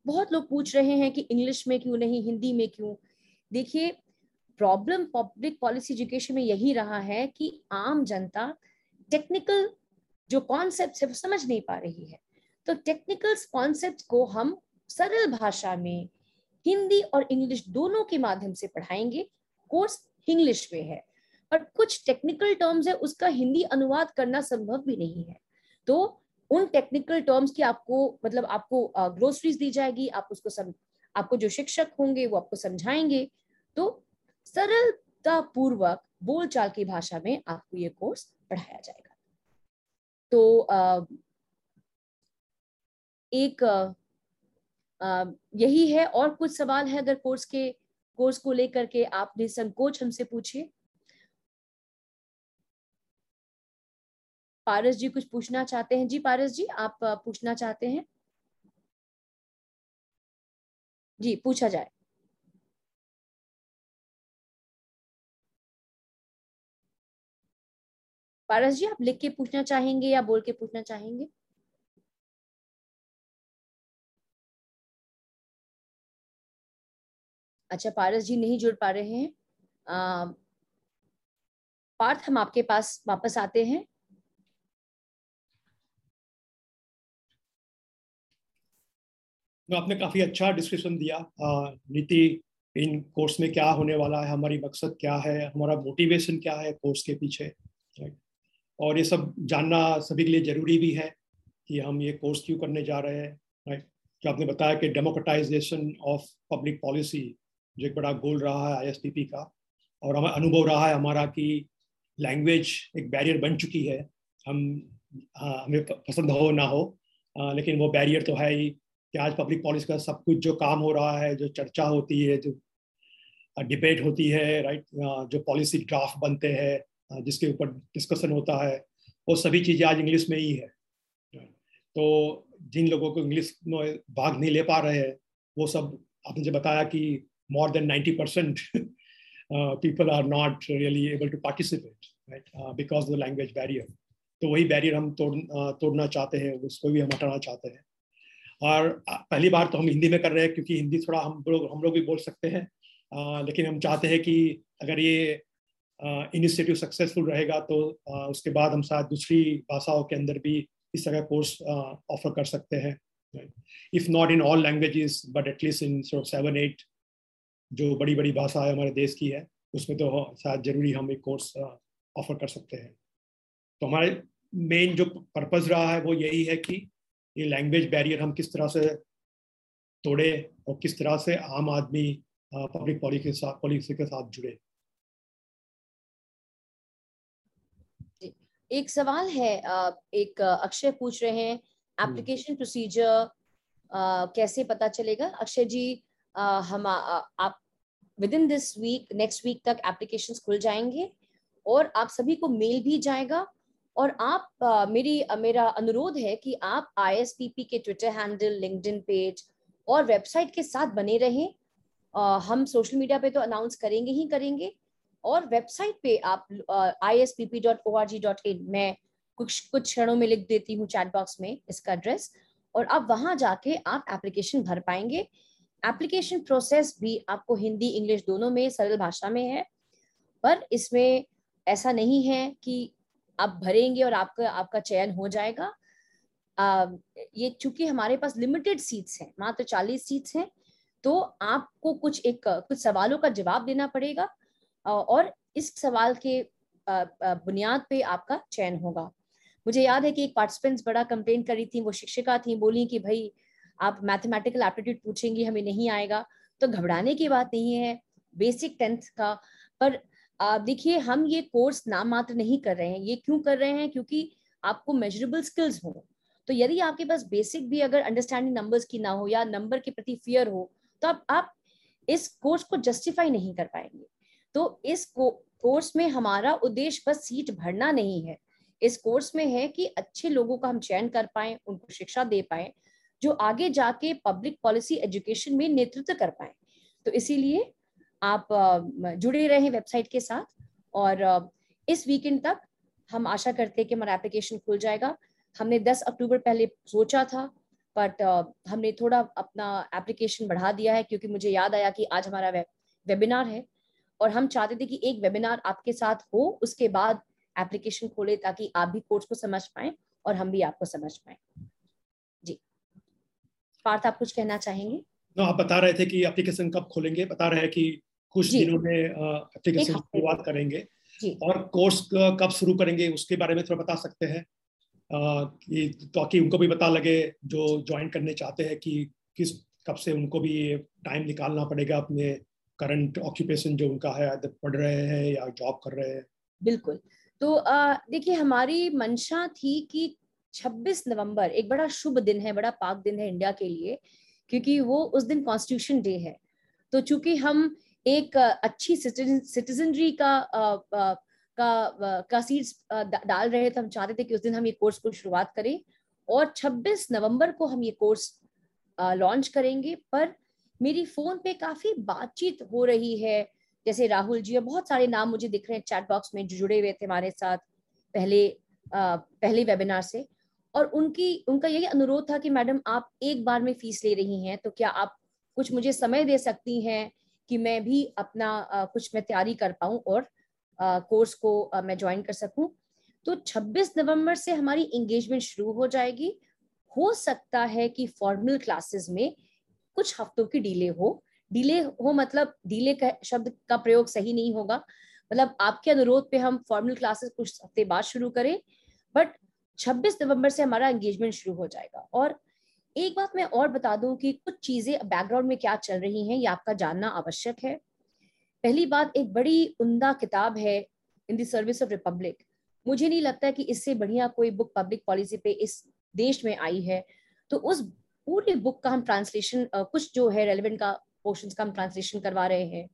बहुत लोग पूछ रहे हैं कि इंग्लिश में क्यों नहीं, हिंदी में क्यों? देखिए, प्रॉब्लम पब्लिक पॉलिसी एजुकेशन में यही रहा है कि आम जनता टेक्निकल जो कॉन्सेप्ट है वो समझ नहीं पा रही है। तो टेक्निकल कॉन्सेप्ट को हम सरल भाषा में हिंदी और इंग्लिश दोनों के माध्यम से पढ़ाएँगे। कोर्स इंग्लिश में है। पर कुछ टेक्निकल टर्म्स है उसका हिंदी अनुवाद करना संभव भी नहीं है। तो उन टेक्निकल टर्म्स की आपको मतलब आपको ग्रोसरीज दी जाएगी आप उसको सम, आपको जो शिक्षक होंगे वो आपको समझाएँगे। तो सरलता पूर्वक बोलचाल की भाषा में आपको ये कोर्स पढ़ाया जाएगा। तो एक यही है। और कुछ सवाल है अगर कोर्स के? कोर्स को लेकर के आप निसंकोच हमसे पूछिए। पारस जी कुछ पूछना चाहते हैं? जी पारस जी, आप पूछना चाहते हैं? जी, पूछा जाए। पारस जी, आप लिख के पूछना चाहेंगे या बोल के पूछना चाहेंगे? अच्छा पारस जी नहीं जुड़ पा रहे हैं। पार्थ हम आपके पास वापस आते हैं। आपने काफ़ी अच्छा डिस्क्रिप्शन दिया। नीति इन कोर्स में क्या होने वाला है, हमारी मकसद क्या है, हमारा मोटिवेशन क्या है कोर्स के पीछे और ये सब जानना सभी के लिए ज़रूरी भी है कि हम ये कोर्स क्यों करने जा रहे हैं राइट जो आपने बताया कि डेमोक्रेटाइजेशन ऑफ़ पब्लिक पॉलिसी जो एक बड़ा गोल रहा है आई का और हमें अनुभव रहा है हमारा कि लैंग्वेज एक बैरियर बन चुकी है। हम आ, हमें पसंद हो ना हो आ, लेकिन वो बैरियर तो है ही कि आज पब्लिक पॉलिसी का सब कुछ जो काम हो रहा है जो चर्चा होती है जो डिबेट होती है राइट जो पॉलिसी ड्राफ्ट बनते हैं जिसके ऊपर डिस्कशन होता है वो सभी चीज़ें आज इंग्लिश में ही है। तो जिन लोगों को इंग्लिश में भाग नहीं ले पा रहे हैं वो सब आपने जो बताया कि more than ninety percent people are not really able to participate right because the language barrier तो वही बैरियर हम तोड़ तोड़ना चाहते हैं उसको भी हम हटाना चाहते हैं। और पहली बार तो हम हिंदी में कर रहे हैं क्योंकि हिंदी थोड़ा हम लोग हम लोग भी बोल सकते हैं। आ, लेकिन हम चाहते हैं कि अगर ये इनिशिएटिव सक्सेसफुल रहेगा तो आ, उसके बाद हम शायद दूसरी भाषाओं के अंदर भी इस तरह कोर्स ऑफ़र कर सकते हैं if not in all languages but at least in seven eight जो बड़ी बड़ी भाषा है हमारे देश की है उसमें तो शायद ज़रूरी हम एक कोर्स ऑफ़र कर सकते हैं। तो हमारे मेन जो पर्पज़ रहा है वो यही है कि ये लैंग्वेज बैरियर हम किस तरह से तोड़े और किस तरह से आम आदमी पब्लिक पॉलिसी के साथ पॉलिसी के साथ जुड़े। एक सवाल है एक अक्षय पूछ रहे हैं एप्लीकेशन हम्म। प्रोसीजर कैसे पता चलेगा? अक्षय जी हम आप within this week next week तक एप्लीकेशन खुल जाएँगे और आप सभी को मेल भी जाएगा और आप uh, मेरी uh, मेरा अनुरोध है कि आप आईएसपीपी के ट्विटर हैंडल लिंक्डइन पेज और वेबसाइट के साथ बने रहें। हम सोशल मीडिया पे तो अनाउंस करेंगे ही करेंगे और वेबसाइट पे आप I S P P dot O R G dot in मैं कुछ कुछ क्षणों में लिख देती हूँ चैट बॉक्स में इसका एड्रेस और आप वहाँ जाके आप एप्लीकेशन भर पाएँगे। एप्लीकेशन प्रोसेस भी आपको हिंदी इंग्लिश दोनों में सरल भाषा में है पर इसमें ऐसा नहीं है कि आप भरेंगे और आपका आपका चयन हो जाएगा। आ, ये चूँकि हमारे पास लिमिटेड सीट्स हैं मात्र चालीस सीट्स हैं तो आपको कुछ एक कुछ सवालों का जवाब देना पड़ेगा और इस सवाल के बुनियाद पे आपका चयन होगा। मुझे याद है कि एक पार्टिसिपेंट्स बड़ा कंप्लेन करी थी वो शिक्षिका थी बोली कि भाई आप मैथमेटिकल एप्टीट्यूड पूछेंगी हमें नहीं आएगा तो घबराने की बात नहीं है बेसिक टेंथ का। पर देखिए हम ये कोर्स नाम मात्र नहीं कर रहे हैं। ये क्यों कर रहे हैं? क्योंकि आपको मेजरेबल स्किल्स हो। तो यदि आपके पास बेसिक भी अगर अंडरस्टैंडिंग नंबर्स की ना हो या नंबर के प्रति फियर हो तो आप, आप इस कोर्स को जस्टिफाई नहीं कर पाएँगे। तो इस को, कोर्स में हमारा उद्देश्य बस सीट भरना नहीं है। इस कोर्स में है कि अच्छे लोगों का हम चयन कर पाए उनको शिक्षा दे पाए जो आगे जाके पब्लिक पॉलिसी एजुकेशन में नेतृत्व कर पाए। तो इसीलिए आप जुड़े रहे वेबसाइट के साथ और इस वीकेंड तक हम आशा करते हैं कि हमारा एप्लीकेशन खुल जाएगा। हमने 10 अक्टूबर पहले सोचा था बट हमने थोड़ा अपना एप्लीकेशन बढ़ा दिया है क्योंकि मुझे याद आया कि आज हमारा वे, वेबिनार है और हम चाहते थे कि एक वेबिनार आपके साथ हो उसके बाद एप्लीकेशन खोले ताकि आप भी कोर्स को समझ पाए और हम भी आपको समझ पाए। पार्थ आप कुछ कहना चाहेंगे? No, आप बता रहे थे कि एप्लीकेशन कब खोलेंगे बता रहे हैं कि कुछ दिनों में एप्लीकेशन शुरुआत करेंगे। और कोर्स कब शुरू करेंगे उसके बारे में थोड़ा बता सकते हैं। कि ताकि उनको भी पता लगे जो ज्वाइन करने चाहते हैं कि किस कब से उनको भी टाइम निकालना पड़ेगा अपने करंट ऑक्यूपेशन जो उनका है पढ़ रहे हैं या जॉब कर रहे हैं। बिल्कुल। तो देखिए हमारी मंशा थी कि 26 नवंबर एक बड़ा शुभ दिन है बड़ा पाक दिन है इंडिया के लिए क्योंकि वो उस दिन कॉन्स्टिट्यूशन डे है। तो चूँकि हम एक अच्छी सिटीजनरी का आ, का का सीड्स डाल रहे थे हम चाहते थे कि उस दिन हम ये कोर्स को शुरुआत करें और 26 नवंबर को हम ये कोर्स लॉन्च करेंगे। पर मेरी फ़ोन पे काफ़ी बातचीत हो रही है। जैसे राहुल जी और बहुत सारे नाम मुझे दिख रहे हैं चैट बॉक्स में जुड़े हुए थे हमारे साथ पहले आ, पहले वेबिनार से। और उनकी उनका यही अनुरोध था कि मैडम आप एक बार में फ़ीस ले रही हैं तो क्या आप कुछ मुझे समय दे सकती हैं कि मैं भी अपना आ, कुछ मैं तैयारी कर पाऊँ और आ, कोर्स को आ, मैं ज्वाइन कर सकूँ? तो 26 नवंबर से हमारी एंगेजमेंट शुरू हो जाएगी। हो सकता है कि फॉर्मल क्लासेस में कुछ हफ्तों की डिले हो। डिले हो मतलब डिले का शब्द का प्रयोग सही नहीं होगा। मतलब आपके अनुरोध पे हम फॉर्मल क्लासेस कुछ हफ़्ते बाद शुरू करें। बट 26 नवंबर से हमारा एंगेजमेंट शुरू हो जाएगा। और एक बात मैं और बता दूँ कि कुछ चीज़ें बैकग्राउंड में क्या चल रही हैं, ये आपका जानना आवश्यक है। पहली बात, एक बड़ी उमदा किताब है in the service of republic मुझे नहीं लगता कि इससे बढ़िया कोई बुक पब्लिक पॉलिसी पे इस देश में आई है। तो उस पूरी बुक का हम ट्रांसलेशन कुछ जो है रेलिवेंट का पोर्शन का हम ट्रांसलेशन करवा रहे हैं।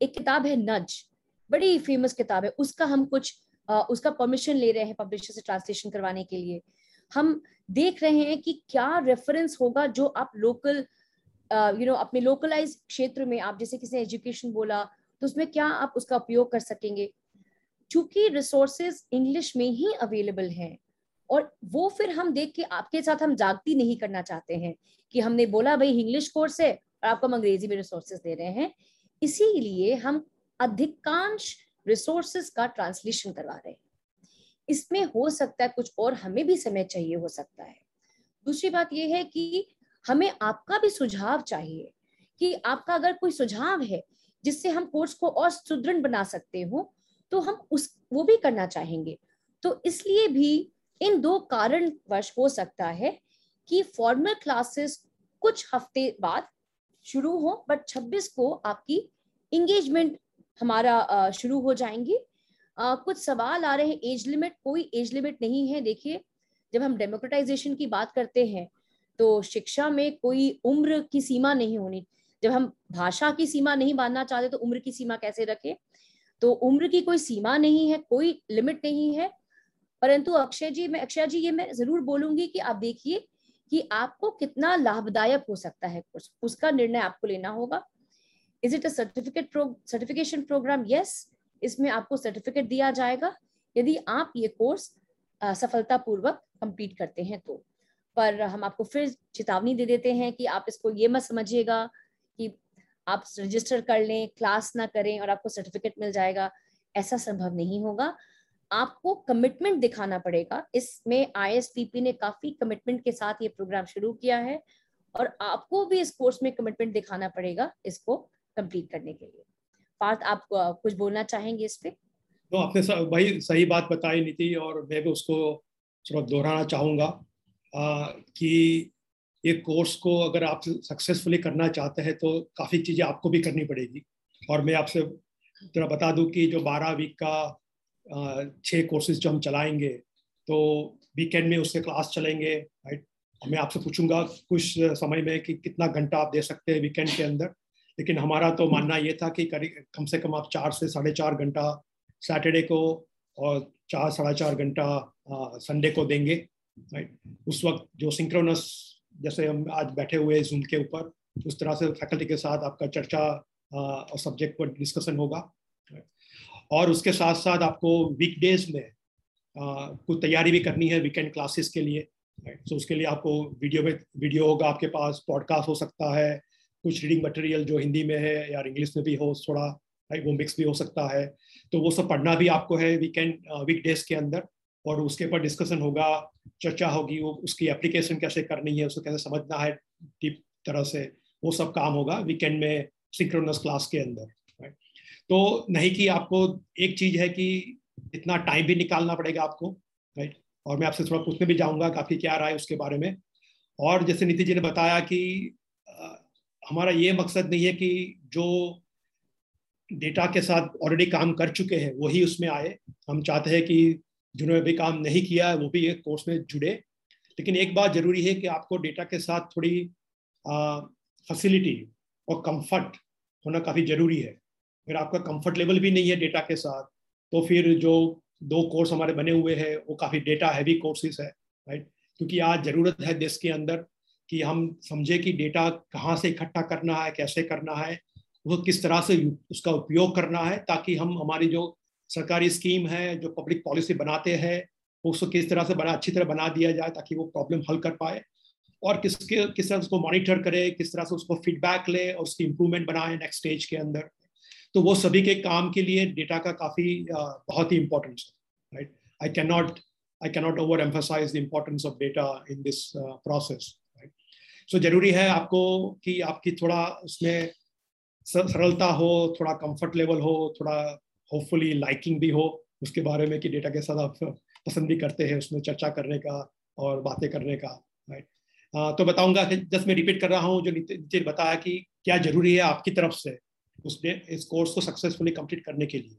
एक किताब है नज बड़ी फ़ेमस किताब है। उसका हम कुछ उसका परमिशन ले रहे हैं पब्लिशर से ट्रांसलेशन करवाने के लिए। हम देख रहे हैं कि क्या रेफरेंस होगा जो आप लोकल यू नो अपने लोकलाइज क्षेत्र में आप, जैसे किसी एजुकेशन बोला तो उसमें क्या आप उसका उपयोग कर सकेंगे? चूँकि रिसोर्सेज इंग्लिश में ही अवेलेबल हैं और वो फिर हम देख के आपके साथ हम जागती नहीं करना चाहते हैं कि हमने बोला, भाई इंग्लिश कोर्स है और आपको हम अंग्रेज़ी में रिसोर्सेज दे रहे हैं। इसीलिए हम अधिकांश रिसोर्सेज का ट्रांसलेशन करवा रहे हैं। इसमें हो सकता है कुछ और हमें भी समय चाहिए हो सकता है। दूसरी बात यह है कि हमें आपका भी सुझाव चाहिए कि आपका अगर कोई सुझाव है जिससे हम कोर्स को और सुदृढ़ बना सकते हो तो हम उस, वो भी करना चाहेंगे। तो इसलिए भी इन दो कारण वर्ष हो सकता है कि फॉर्मल क्लासेस कुछ हफ़्ते बाद शुरू हो बट 26 को आपकी इंगेजमेंट हमारा शुरू हो जाएँगी। कुछ सवाल आ रहे हैं, एज लिमिट, कोई एज लिमिट नहीं है, देखिए, जब हम डेमोक्रेटाइजेशन की बात करते हैं तो शिक्षा में कोई उम्र की सीमा नहीं होनी, जब हम भाषा की सीमा नहीं बांधना चाहते तो उम्र की सीमा कैसे रखें? तो उम्र की कोई सीमा नहीं है, कोई लिमिट नहीं है, परंतु अक्षय जी, मैं, अक्षय जी, ये मैं ज़रूर बोलूँगी कि आप देखिए कि आपको कितना लाभदायक हो सकता है उसका निर्णय आपको लेना होगा। Is it a certificate certification programme yes इसमें आपको सर्टिफिकेट दिया जाएगा। यदि आप ये कोर्स सफलतापूर्वक कंप्लीट करते हैं तो। पर हम आपको फिर चेतावनी दे देते हैं कि आप इसको ये मत समझिएगा कि आप रजिस्टर कर लें क्लास ना करें और आपको सर्टिफिकेट मिल जाएगा। ऐसा संभव नहीं होगा। आपको कमिटमेंट दिखाना पड़ेगा। इसमें आईएसपीपी ने काफ़ी कमिटमेंट के साथ ये प्रोग्राम शुरू किया है और आपको भी इस कोर्स में कमिटमेंट दिखाना पड़ेगा इसको। कंप्लीट करने के लिए। पार्थ, आप कुछ बोलना चाहेंगे इस पे? तो आपने भाई सही बात बताई नीति, और मैं भी उसको थोड़ा दोहराना चाहूँगा कि ये कोर्स को अगर आप सक्सेसफुली करना चाहते हैं तो काफ़ी चीज़ें आपको भी करनी पड़ेगी। और मैं आपसे थोड़ा बता दूँ कि जो 12 वीक का छः कोर्सेज जो हम चलाएँगे तो वीकेंड में उससे क्लास चलेंगे राइट मैं आपसे पूछूँगा कुछ समय में कि कितना घंटा आप दे सकते हैं वीकेंड के अंदर? लेकिन हमारा तो मानना ये था कि कम से कम आप चार से साढ़े चार घंटा सैटरडे को और चार, साढ़े चार घंटा संडे को देंगे राइट उस वक्त जो सिंक्रोनस जैसे हम आज बैठे हुए जूम के ऊपर, उस तरह से फैकल्टी के साथ आपका चर्चा और सब्जेक्ट पर डिस्कशन होगा और उसके साथ साथ आपको वीकडेज में कुछ तैयारी भी करनी है वीकेंड क्लासेस के लिए तो उसके लिए आपको वीडियो में वीडियो होगा आपके पास पॉडकास्ट हो सकता है कुछ रीडिंग मटेरियल जो हिंदी में है या इंग्लिश में भी हो, थोड़ा वो मिक्स भी हो सकता है। तो वो सब पढ़ना भी आपको है वीकेंड वीकडेज के अंदर और उसके ऊपर डिस्कशन होगा, चर्चा होगी, वो उसकी एप्लीकेशन कैसे करनी है, उसको कैसे समझना है डीप तरह से वो सब काम होगा वीकेंड में सिंक्रोनस क्लास के अंदर तो नहीं कि आपको एक चीज़ है कि इतना टाइम भी निकालना पड़ेगा आपको राइट और मैं आपसे थोड़ा पूछने भी जाऊँगा, काफ़ी क्या है उसके बारे में। और जैसे नीति जी ने बताया कि हमारा ये मकसद नहीं है कि जो डेटा के साथ ऑलरेडी काम कर चुके हैं वही उसमें आए। हम चाहते हैं कि जिन्होंने भी काम नहीं किया है, वो भी एक कोर्स में जुड़े। लेकिन एक बात ज़रूरी है कि आपको डेटा के साथ थोड़ी फैसिलिटी और कंफर्ट होना काफ़ी ज़रूरी है। अगर आपका कंफर्ट लेवल भी नहीं है डेटा के साथ तो फिर जो दो कोर्स हमारे बने हुए हैं, वो काफ़ी डेटा हैवी कोर्सेज है राइट क्योंकि आज ज़रूरत है देश के अंदर कि हम समझे कि डेटा कहाँ से इकट्ठा करना है, कैसे करना है, वो किस तरह से उसका उपयोग करना है ताकि हम हमारी जो सरकारी स्कीम है, जो पब्लिक पॉलिसी बनाते हैं, उसको किस तरह से बना, अच्छी तरह बना दिया जाए ताकि वो प्रॉब्लम हल कर पाए। और किसके, किस तरह उसको मॉनिटर करे, किस तरह से उसको फीडबैक ले और उसकी इम्प्रूवमेंट बनाए नेक्स्ट स्टेज के अंदर। तो वो सभी के काम के लिए डेटा का काफ़ी बहुत ही इंपॉर्टेंस है right I can not I can not overemphasise the importance of data in this process so ज़रूरी है आपको कि आपकी थोड़ा उसमें सरलता हो, थोड़ा कंफर्ट लेवल हो, थोड़ा होपफुली लाइकिंग भी हो, उसके बारे में कि डेटा के साथ आप पसंद भी करते हैं, उसमें चर्चा करने का और बातें करने का राइट तो बताऊँगा जस्ट मैं रिपीट कर रहा हूँ, जो नीचे बताया कि क्या ज़रूरी है आपकी तरफ़ से उस इस कोर्स को सक्सेसफुली कंप्लीट करने के लिए।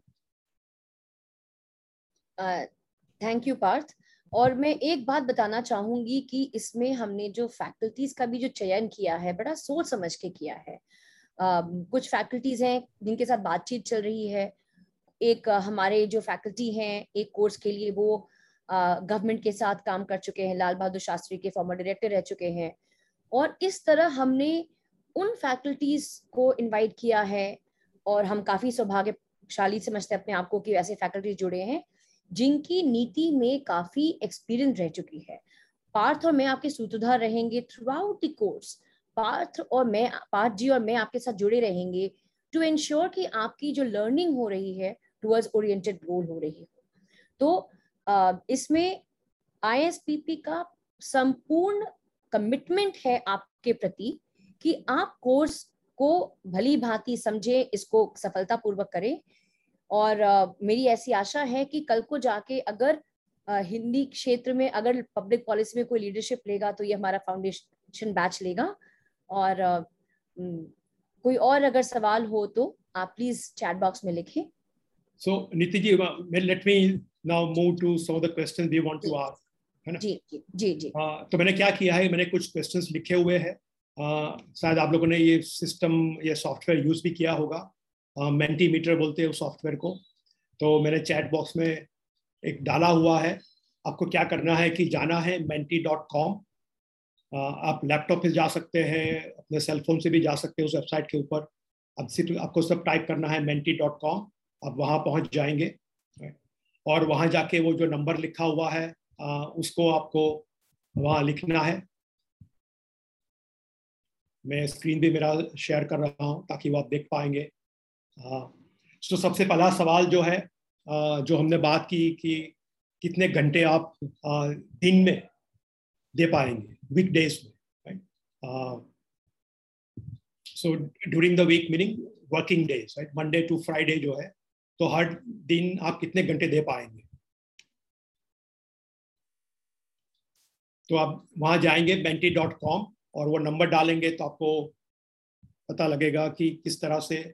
थैंक यू पार्थ और मैं एक बात बताना चाहूँगी कि इसमें हमने जो फैकल्टीज का भी जो चयन किया है, बड़ा सोच समझ के किया है। कुछ फैकल्टीज हैं जिनके साथ बातचीत चल रही है। एक हमारे जो फैकल्टी हैं, एक कोर्स के लिए वो गवर्नमेंट के साथ काम कर चुके हैं, लाल बहादुर शास्त्री के फॉर्मर डायरेक्टर रह चुके हैं। और इस तरह हमने उन फैकल्टीज को इनवाइट किया है और हम काफ़ी सौभाग्यशाली समझते हैं अपने आप को कि ऐसे फैकल्टीज जुड़े हैं। जिनकी नीति में काफ़ी एक्सपीरियंस रह चुकी है। पार्थ और मैं आपके सूत्रधार रहेंगे throughout the course Parth और मैं, पार्थ जी और मैं आपके साथ जुड़े रहेंगे टू इंश्योर कि आपकी जो लर्निंग हो रही है टूवर्ड्स ओरिएंटेड गोल हो रही हो। तो इसमें आईएसपीपी का संपूर्ण कमिटमेंट है आपके प्रति कि आप कोर्स को भली भांति समझे, इसको सफलतापूर्वक करें। और uh, मेरी ऐसी आशा है कि कल को जाके अगर हिंदी क्षेत्र में अगर पब्लिक पॉलिसी में कोई लीडरशिप लेगा तो ये हमारा फाउंडेशन बैच लेगा। और कोई और अगर सवाल हो तो आप प्लीज़ चैट बॉक्स में लिखें। So Niti ji let me now move to some of the questions we want to ask है ना? जी जी जी आ, तो मैंने क्या किया है मैंने कुछ क्वेश्चंस लिखे हुए हैं। शायद आप लोगों ने ये सिस्टम ये सॉफ्टवेयर यूज़ भी किया होगा। मेंटीमीटर बोलते हैं उस सॉफ्टवेयर को। तो मैंने चैट बॉक्स में एक डाला हुआ है। आपको क्या करना है कि जाना है मेंटी डॉट कॉम आप लैपटॉप पे जा सकते हैं, अपने सेलफोन से भी जा सकते हैं उस वेबसाइट के ऊपर। अब सिर्फ़ आपको सब टाइप करना है मेंटी डॉट कॉम आप वहाँ पहुँच जाएँगे। और वहाँ जाके वो जो नंबर लिखा हुआ है उसको आपको वहाँ लिखना है। मैं स्क्रीन भी मेरा शेयर कर रहा हूँ ताकि वो आप देख पाएँगे। तो सबसे पहला सवाल जो है जो हमने बात की कि कितने घंटे आप दिन में दे पाएँगे वीक डेज़ में so during the week meaning working days right Monday to Friday जो है तो हर दिन आप कितने घंटे दे पाएँगे? तो आप वहाँ जाएँगे बेंटी डॉट कॉम और वो नंबर डालेंगे तो आपको पता लगेगा कि किस तरह से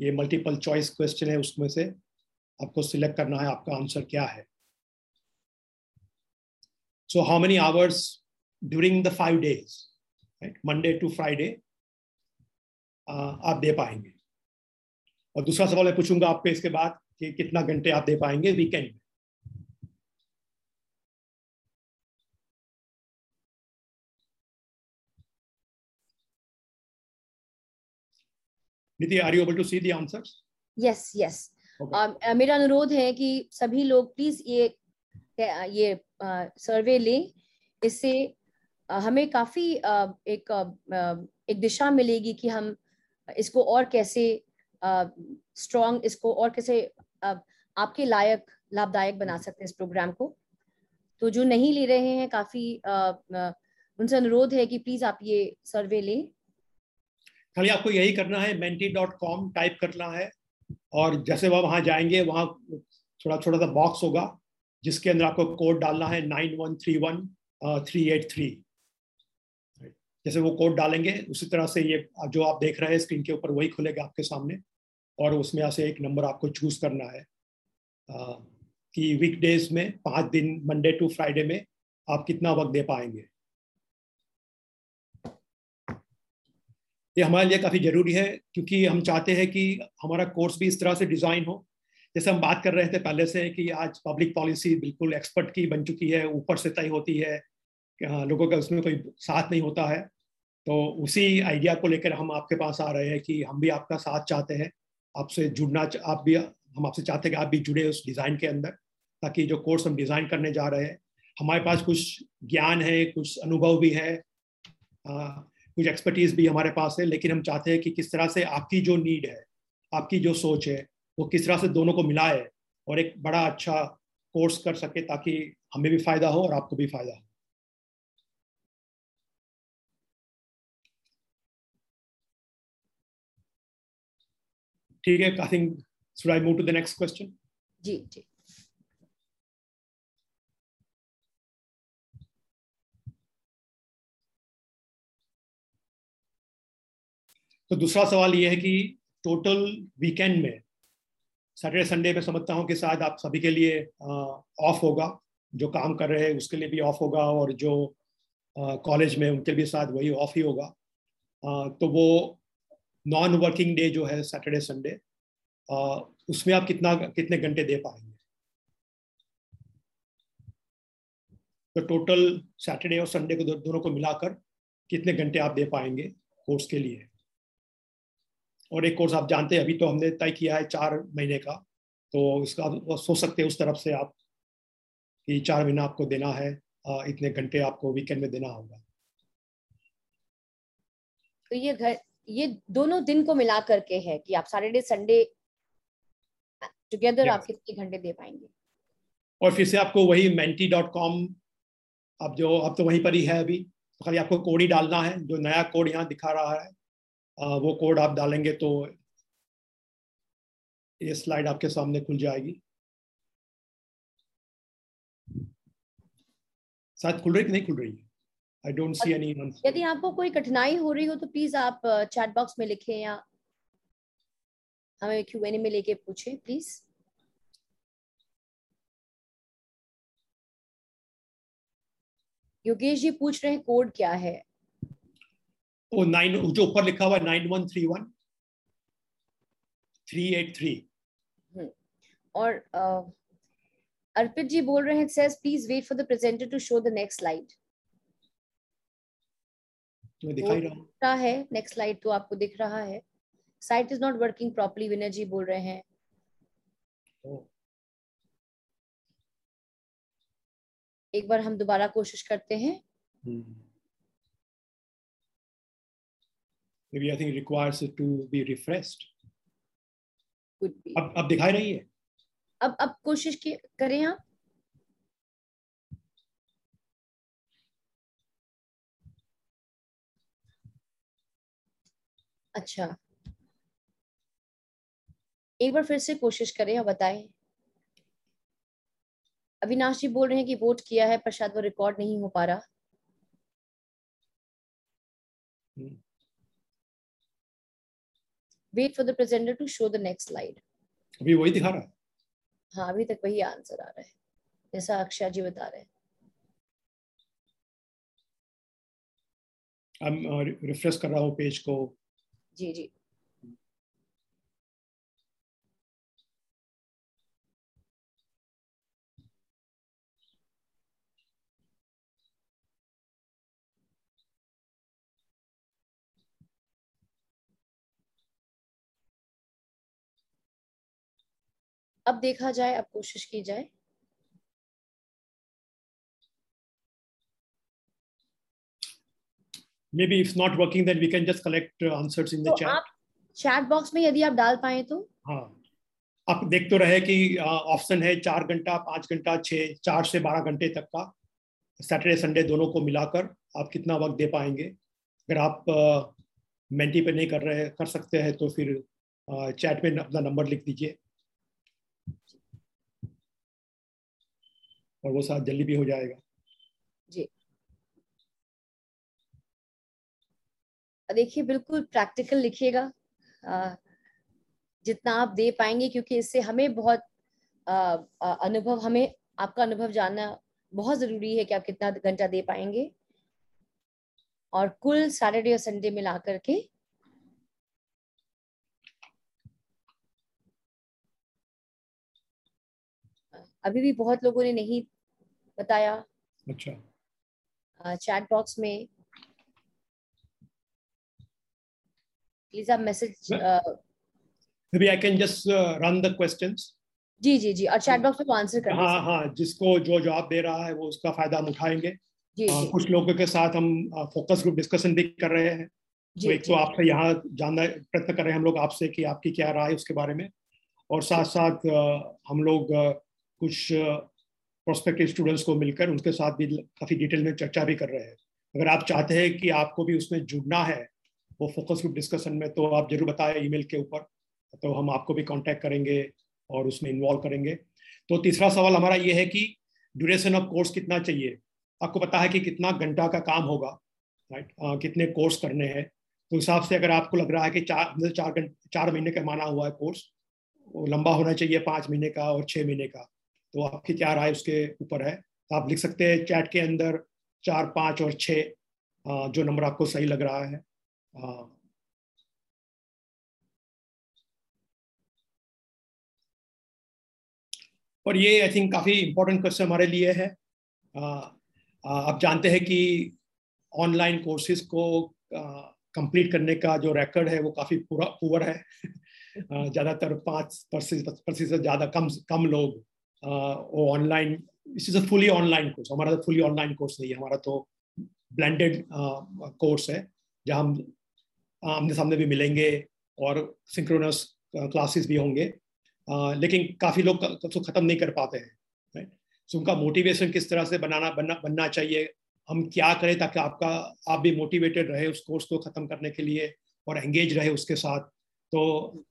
ये मल्टीपल चॉइस क्वेश्चन है उसमें से आपको सिलेक्ट करना है, आपका आंसर क्या है। So how many hours during the five days right Monday to Friday आप दे पाएँगे। और दूसरा सवाल मैं पूछूँगा आपको इसके बाद कि कितना घंटे आप दे पाएँगे वीकेंड में? You able to see the answers? Yes, yes. Okay. Uh, मेरा अनुरोध है कि सभी लोग प्लीज़ ये ये सर्वे लें इससे हमें काफ़ी एक एक दिशा मिलेगी कि हम इसको और कैसे स्ट्रॉन्ग इसको और कैसे आपके लायक लाभदायक बना सकते हैं इस प्रोग्राम को तो जो नहीं ले रहे हैं काफ़ी उनसे अनुरोध है कि प्लीज़ आप ये सर्वे लें खाली आपको यही करना है मेंटी डॉट कॉम टाइप करना है और जैसे वह वहाँ जाएँगे वहाँ थोड़ा छोटा सा बॉक्स होगा जिसके अंदर आपको कोड डालना है nine one three one three eight three जैसे वो कोड डालेंगे उसी तरह से ये जो आप देख रहे हैं स्क्रीन के ऊपर वही खुलेगा आपके सामने और उसमें से एक नंबर आपको चूज़ करना है। आ, कि वीकडेज में पाँच दिन मंडे टू फ्राइडे में आप कितना वक्त दे पाएँगे। ये हमारे लिए काफ़ी ज़रूरी है, क्योंकि हम चाहते हैं कि हमारा कोर्स भी इस तरह से डिज़ाइन हो। जैसे हम बात कर रहे थे पहले से कि आज पब्लिक पॉलिसी बिल्कुल एक्सपर्ट की बन चुकी है, ऊपर से तय होती है हाँ लोगों का उसमें कोई साथ नहीं होता है। तो उसी आइडिया को लेकर हम आपके पास आ रहे हैं कि हम भी आपका साथ चाहते हैं, आपसे जुड़ना आप भी, हम आपसे चाहते हैं कि आप भी जुड़े उस डिज़ाइन के अंदर, ताकि जो कोर्स हम डिज़ाइन करने जा रहे हैं, हमारे पास कुछ ज्ञान है, कुछ अनुभव भी है कुछ एक्सपर्टीज भी हमारे पास है, लेकिन हम चाहते हैं कि किस तरह से आपकी जो नीड है, आपकी जो सोच है, वो किस तरह से दोनों को मिलाए और एक बड़ा अच्छा कोर्स कर सके ताकि हमें भी फ़ायदा हो और आपको भी फ़ायदा हो। ठीक है I think should I move to the next question जी जी। तो दूसरा सवाल ये है कि टोटल वीकेंड में सैटरडे संडे में समझता हूँ कि शायद आप सभी के लिए ऑफ़ होगा जो काम कर रहे हैं उसके लिए भी ऑफ़ होगा और जो कॉलेज में उनके भी शायद वही ऑफ़ ही होगा। आ, तो वो नॉन वर्किंग डे जो है सैटरडे संडे उसमें आप कितना कितने घंटे दे पाएँगे? तो टोटल सैटरडे और संडे को दोनों को मिलाकर कितने घंटे आप दे पाएँगे कोर्स के लिए? और एक कोर्स आप जानते हैं अभी तो हमने तय किया है चार महीने का तो इसका सोच सकते हैं उस तरफ़ से आप कि चार महीना आपको देना है इतने घंटे आपको वीकेंड में देना होगा। तो ये घर ये दोनों दिन को मिला करके है कि आप सैटरडे संडे टुगेदर आप कितने घंटे दे पाएँगे? और फिर से आपको वही मेंटी डॉट कॉम अब जो अब तो वहीं पर ही है अभी तो खाली आपको कोड ही डालना है जो नया कोड यहाँ दिखा रहा है वो कोड आप डालेंगे तो ये स्लाइड आपके सामने खुल जाएगी। शायद खुल रही कि नहीं खुल रही? आई डोंट सी एनी यदि आपको कोई कठिनाई हो रही हो तो प्लीज़ आप चैट बॉक्स में लिखें या हमें क्यूएनए में लेके पूछें प्लीज़ योगेश जी पूछ रहे हैं कोड क्या है? वो नाइन जो ऊपर लिखा हुआ nine one three one three eight three और uh, अर्पित जी बोल रहे हैं says please wait for the presenter to show the next slide मैं दिखाई रहा है। नेक्स्ट स्लाइड तो आपको दिख रहा है। Site is not working properly Vinay ji बोल रहे हैं। एक बार हम दोबारा कोशिश करते हैं। Maybe i think it requires it to be refreshed. Could be. अब अब दिखाई रही है। अब अब कोशिश की करें आप। अच्छा। एक बार फिर से कोशिश करें और बताएँ। अविनाश जी बोल रहे हैं कि वोट किया है पर शायद वो रिकॉर्ड नहीं हो पा रहा। Wait for the presenter to show the next slide अभी वही दिखा रहा है? हाँ अभी तक वही आंसर आ रहा है जैसा अक्षय जी बता रहे हैं। रिफ्रेश कर रहा हूँ पेज को। जी जी। अब देखा जाए अब कोशिश की जाए। Maybe if not working then we can just collect uh, answers in the तो chat. चैट बॉक्स में यदि आप डाल पाए तो? हाँ। आप देख तो रहे कि ऑप्शन है चार घंटा पाँच घंटा छः चार से बारह घंटे तक का। सैटरडे संडे दोनों को मिलाकर आप कितना वक्त दे पाएँगे? अगर आप मेंटी पे नहीं कर रहे कर सकते हैं तो फिर चैट में अपना नंबर लिख दीजिए। और वो साथ जल्दी भी हो जाएगा। जी। देखिए, बिल्कुल प्रैक्टिकल लिखिएगा। जितना आप दे पाएँगे, क्योंकि इससे हमें बहुत अनुभव, हमें आपका अनुभव जानना बहुत ज़रूरी है कि आप कितना घंटा दे पाएँगे। और कुल सैटरडे और संडे मिला करके अभी भी बहुत लोगों ने नहीं बताया। अच्छा। चैट बॉक्स में प्लीज़ आप message maybe I can just uh, run the questions. जी जी जी और चैट बॉक्स में आंसर कर हाँ हाँ जिसको जो जवाब दे रहा है वो उसका फ़ायदा हम उठाएँगे। जी, आ, जी। कुछ लोगों के साथ हम फोकस ग्रुप डिस्कशन भी कर रहे हैं। जी तो एक तो आपसे यहाँ जानना प्रयत्न कर रहे हैं हम लोग आपसे कि आपकी क्या राय है उसके बारे में। और साथ साथ हम लोग कुछ प्रोस्पेक्टिव स्टूडेंट्स को मिलकर उनके साथ भी काफ़ी डिटेल में चर्चा भी कर रहे हैं। अगर आप चाहते हैं कि आपको भी उसमें जुड़ना है वो फोकस ग्रुप डिस्कशन में तो आप ज़रूर बताएँ ईमेल के ऊपर तो हम आपको भी कांटेक्ट करेंगे और उसमें इन्वॉल्व करेंगे। तो तीसरा सवाल हमारा ये है कि ड्यूरेशन ऑफ़ कोर्स कितना चाहिए? आपको पता है कि कितना घंटा का काम होगा राइट आ, कितने कोर्स करने हैं। तो हिसाब से अगर आपको लग रहा है कि चार मतलब चार घंटे चार महीने का माना हुआ है कोर्स लंबा होना चाहिए पाँच महीने का और छः महीने का। तो आपकी क्या राय उसके ऊपर है? तो आप लिख सकते हैं चैट के अंदर चार, पाँच और छः जो नंबर आपको सही लग रहा है। और ये आई थिंक काफ़ी इम्पोर्टेंट क्वेश्चन हमारे लिए है। आप जानते हैं कि ऑनलाइन कोर्सेज को कंप्लीट करने का जो रिकॉर्ड है वो काफ़ी पूरा पुअर है। *laughs* ज़्यादातर पाँच प्रतिशत ज़्यादा कम कम लोग वो ऑनलाइन इस is a fully online course हमारा तो फुली ऑनलाइन कोर्स नहीं है। हमारा तो ब्लेंडेड कोर्स है जहाँ हम आमने सामने भी मिलेंगे और सिंक्रोनस क्लासेस भी होंगे। लेकिन काफ़ी लोग उसको ख़त्म नहीं कर पाते हैं राइट सो उनका मोटिवेशन किस तरह से बनाना बनना बनना चाहिए हम क्या करें ताकि आपका आप भी मोटिवेटेड रहे उस कोर्स को ख़त्म करने के लिए और एंगेज रहे उसके साथ। तो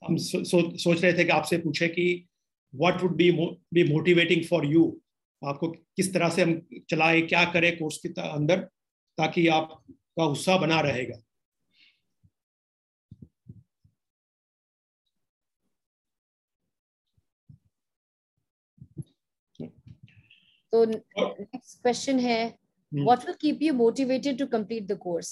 हम सो, सो, सोच रहे थे कि आपसे पूछे कि what would be be motivating for you आपको किस तरह से हम चलाए क्या करें कोर्स के अंदर ताकि आपका उत्साह बना रहेगा? तो नेक्स्ट क्वेश्चन है what will keep you motivated to complete the course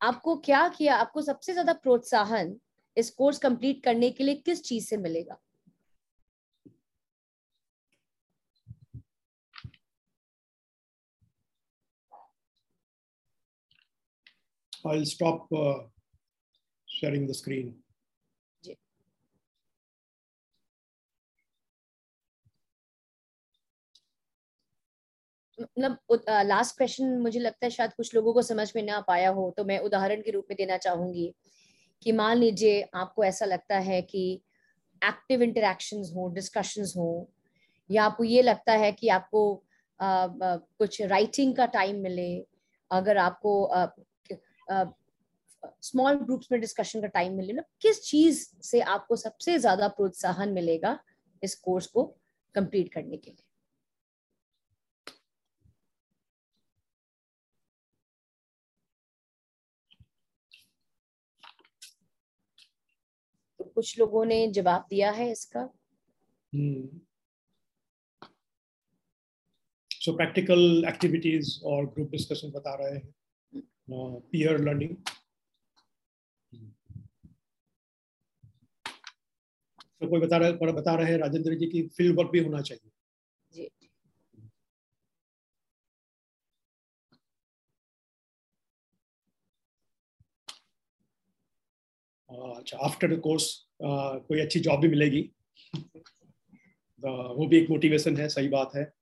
आपको क्या किया आपको सबसे ज़्यादा प्रोत्साहन इस कोर्स कंप्लीट करने के लिए किस चीज़ से मिलेगा? I'll stop uh, sharing the screen. मतलब लास्ट क्वेश्चन मुझे लगता है शायद कुछ लोगों को समझ में ना पाया हो तो मैं उदाहरण के रूप में देना चाहूँगी कि मान लीजिए आपको ऐसा लगता है कि एक्टिव इंटरेक्शंस हो डिस्कशंस हो या आपको ये लगता है कि आपको आ, आ, कुछ राइटिंग का टाइम मिले अगर आपको स्मॉल ग्रुप्स में डिस्कशन का टाइम मिले ना, किस चीज़ से आपको सबसे ज़्यादा प्रोत्साहन मिलेगा इस कोर्स को कंप्लीट करने के लिए? तो कुछ लोगों ने जवाब दिया है इसका। सो प्रैक्टिकल एक्टिविटीज़ और ग्रुप डिस्कशन बता रहे हैं। पीयर uh, लर्निंग तो कोई बता रहे बता रहे हैं राजेंद्र जी की फ़ील्ड वर्क भी होना चाहिए। जी। अच्छा आफ्टर द कोर्स कोई अच्छी जॉब भी मिलेगी। *laughs* वो भी एक मोटिवेशन है सही बात है।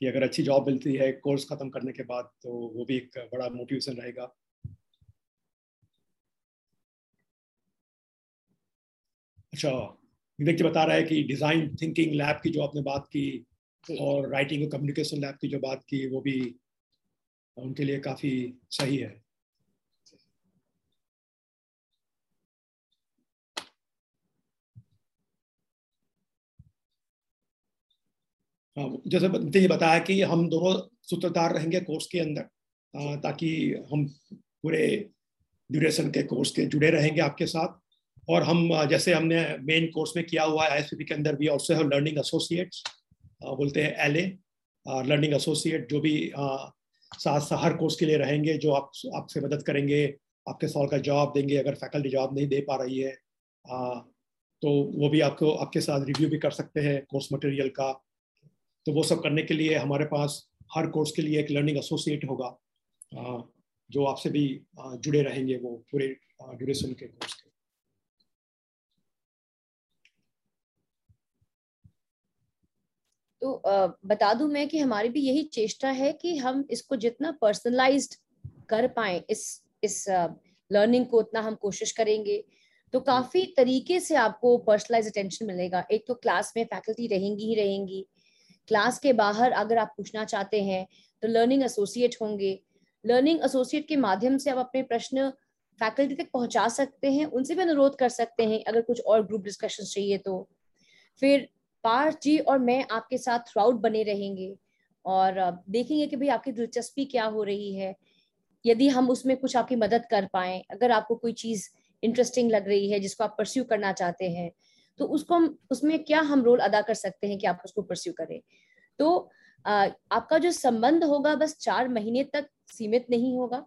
कि अगर अच्छी जॉब मिलती है कोर्स खत्म करने के बाद तो वो भी एक बड़ा मोटिवेशन रहेगा। अच्छा देखिए बता रहा है कि डिज़ाइन थिंकिंग लैब की जो आपने बात की और राइटिंग और कम्युनिकेशन लैब की जो बात की वो भी उनके लिए काफ़ी सही है। जैसे ये बताया कि हम दोनों सूत्रधार रहेंगे कोर्स के अंदर ताकि हम पूरे ड्यूरेशन के कोर्स के जुड़े रहेंगे आपके साथ। और हम जैसे हमने मेन कोर्स में किया हुआ है आई के अंदर भी ऑल्सो है लर्निंग एसोसिएट्स बोलते हैं एल ए लर्निंग एसोसिएट जो भी साथ हर कोर्स के लिए रहेंगे जो आप आपसे मदद करेंगे आपके सवाल का जवाब देंगे अगर फैकल्टी जवाब नहीं दे पा रही है आ, तो वो भी आपको आपके साथ रिव्यू भी कर सकते हैं कोर्स मटेरियल का। तो वो सब करने के लिए हमारे पास हर कोर्स के लिए एक लर्निंग एसोसिएट होगा जो आपसे भी जुड़े रहेंगे वो पूरे ड्यूरेशन के कोर्स के। तो बता दूँ मैं कि हमारी भी यही चेष्टा है कि हम इसको जितना पर्सनलाइज्ड कर पाए, इस इस लर्निंग को उतना हम कोशिश करेंगे। तो काफ़ी तरीके से आपको पर्सनलाइज अटेंशन मिलेगा। एक तो क्लास में फैकल्टी रहेंगी ही रहेंगी। क्लास के बाहर अगर आप पूछना चाहते हैं तो लर्निंग एसोसिएट होंगे। लर्निंग एसोसिएट के माध्यम से आप अपने प्रश्न फैकल्टी तक पहुँचा सकते हैं, उनसे भी अनुरोध कर सकते हैं, अगर कुछ और ग्रुप डिस्कशन चाहिए तो। फिर पार्थ जी और मैं आपके साथ थ्राउट बने रहेंगे और देखेंगे कि भाई आपकी दिलचस्पी क्या हो रही है। यदि हम उसमें कुछ आपकी मदद कर पाए, अगर आपको कोई चीज़ इंटरेस्टिंग लग रही है, जिसको आप परस्यू करना चाहते हैं तो उसको हम उसमें क्या हम रोल अदा कर सकते हैं कि आप उसको परस्यू करें? तो आपका जो संबंध होगा बस चार महीने तक सीमित नहीं होगा।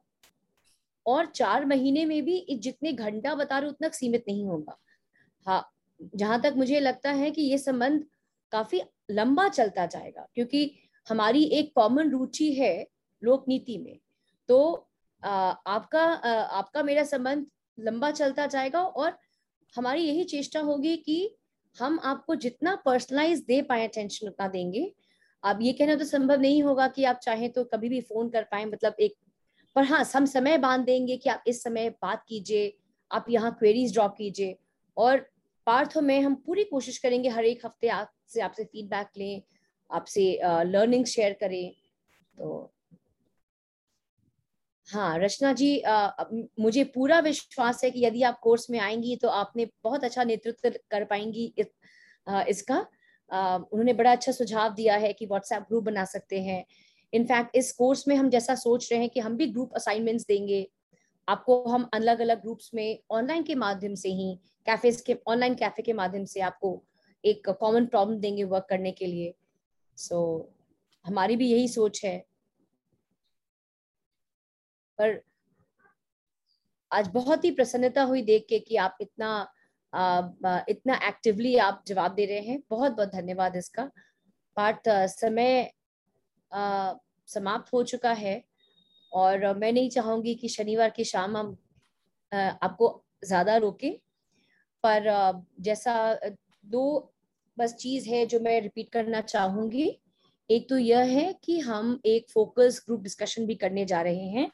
और चार महीने में भी जितने घंटा बता रहे उतना सीमित नहीं होगा। हाँ जहाँ तक मुझे लगता है कि ये संबंध काफ़ी लंबा चलता जाएगा क्योंकि हमारी एक कॉमन रुचि है लोक नीति में। तो आ, आपका आ, आपका मेरा संबंध लंबा चलता जाएगा और हमारी यही चेष्टा होगी कि हम आपको जितना पर्सनलाइज दे पाए अटेंशन उतना देंगे। अब ये कहना तो संभव नहीं होगा कि आप चाहें तो कभी भी फ़ोन कर पाए मतलब एक, पर हाँ हम समय बाँध देंगे कि आप इस समय बात कीजिए, आप यहाँ क्वेरीज ड्रॉप कीजिए। और पार्थ में हम पूरी कोशिश करेंगे हर एक हफ़्ते आपसे आपसे फीडबैक लें, आपसे लर्निंग शेयर करें। तो हाँ रचना जी आ, मुझे पूरा विश्वास है कि यदि आप कोर्स में आएँगी तो आपने बहुत अच्छा नेतृत्व कर पाएँगी इस, आ, इसका। आ, उन्होंने बड़ा अच्छा सुझाव दिया है कि व्हाट्सएप ग्रुप बना सकते हैं। इनफैक्ट इस कोर्स में हम जैसा सोच रहे हैं कि हम भी ग्रुप असाइनमेंट्स देंगे। आपको हम अलग अलग ग्रुप्स में ऑनलाइन के माध्यम से ही कैफेज के ऑनलाइन कैफ़े के माध्यम से आपको एक कॉमन प्रॉब्लम देंगे वर्क करने के लिए। सो so, हमारी भी यही सोच है। पर आज बहुत ही प्रसन्नता हुई देख के कि आप इतना आ, इतना एक्टिवली आप जवाब दे रहे हैं। बहुत बहुत धन्यवाद इसका। पार्ट समय आ, समाप्त हो चुका है और मैं नहीं चाहूँगी कि शनिवार की शाम हम आपको ज़्यादा रोके पर जैसा दो बस चीज़ है जो मैं रिपीट करना चाहूँगी। एक तो यह है कि हम एक फोकस ग्रुप डिस्कशन भी करने जा रहे हैं।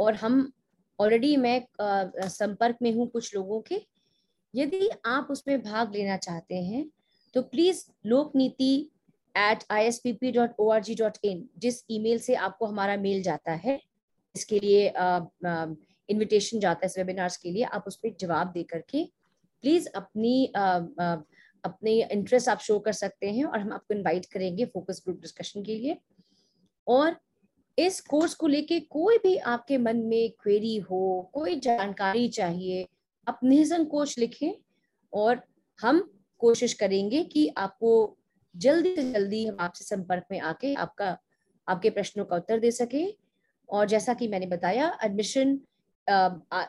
और हम ऑलरेडी मैं संपर्क में हूँ कुछ लोगों के। यदि आप उसमें भाग लेना चाहते हैं तो please Lok Niti at I S P P dot O R G dot in जिस ईमेल से आपको हमारा मेल जाता है इसके लिए इनविटेशन जाता है इस वेबिनार्स के लिए आप उस पर जवाब दे करके प्लीज़ अपनी आ, आ, अपने इंटरेस्ट आप शो कर सकते हैं और हम आपको इनवाइट करेंगे फोकस ग्रुप डिस्कशन के लिए। और इस कोर्स को लेके कोई भी आपके मन में क्वेरी हो, कोई जानकारी चाहिए, आप निसंकोच लिखें और हम कोशिश करेंगे कि आपको जल्दी से जल्दी हम आपसे संपर्क में आके आपका, आपके प्रश्नों का उत्तर दे सके। और जैसा कि मैंने बताया एडमिशन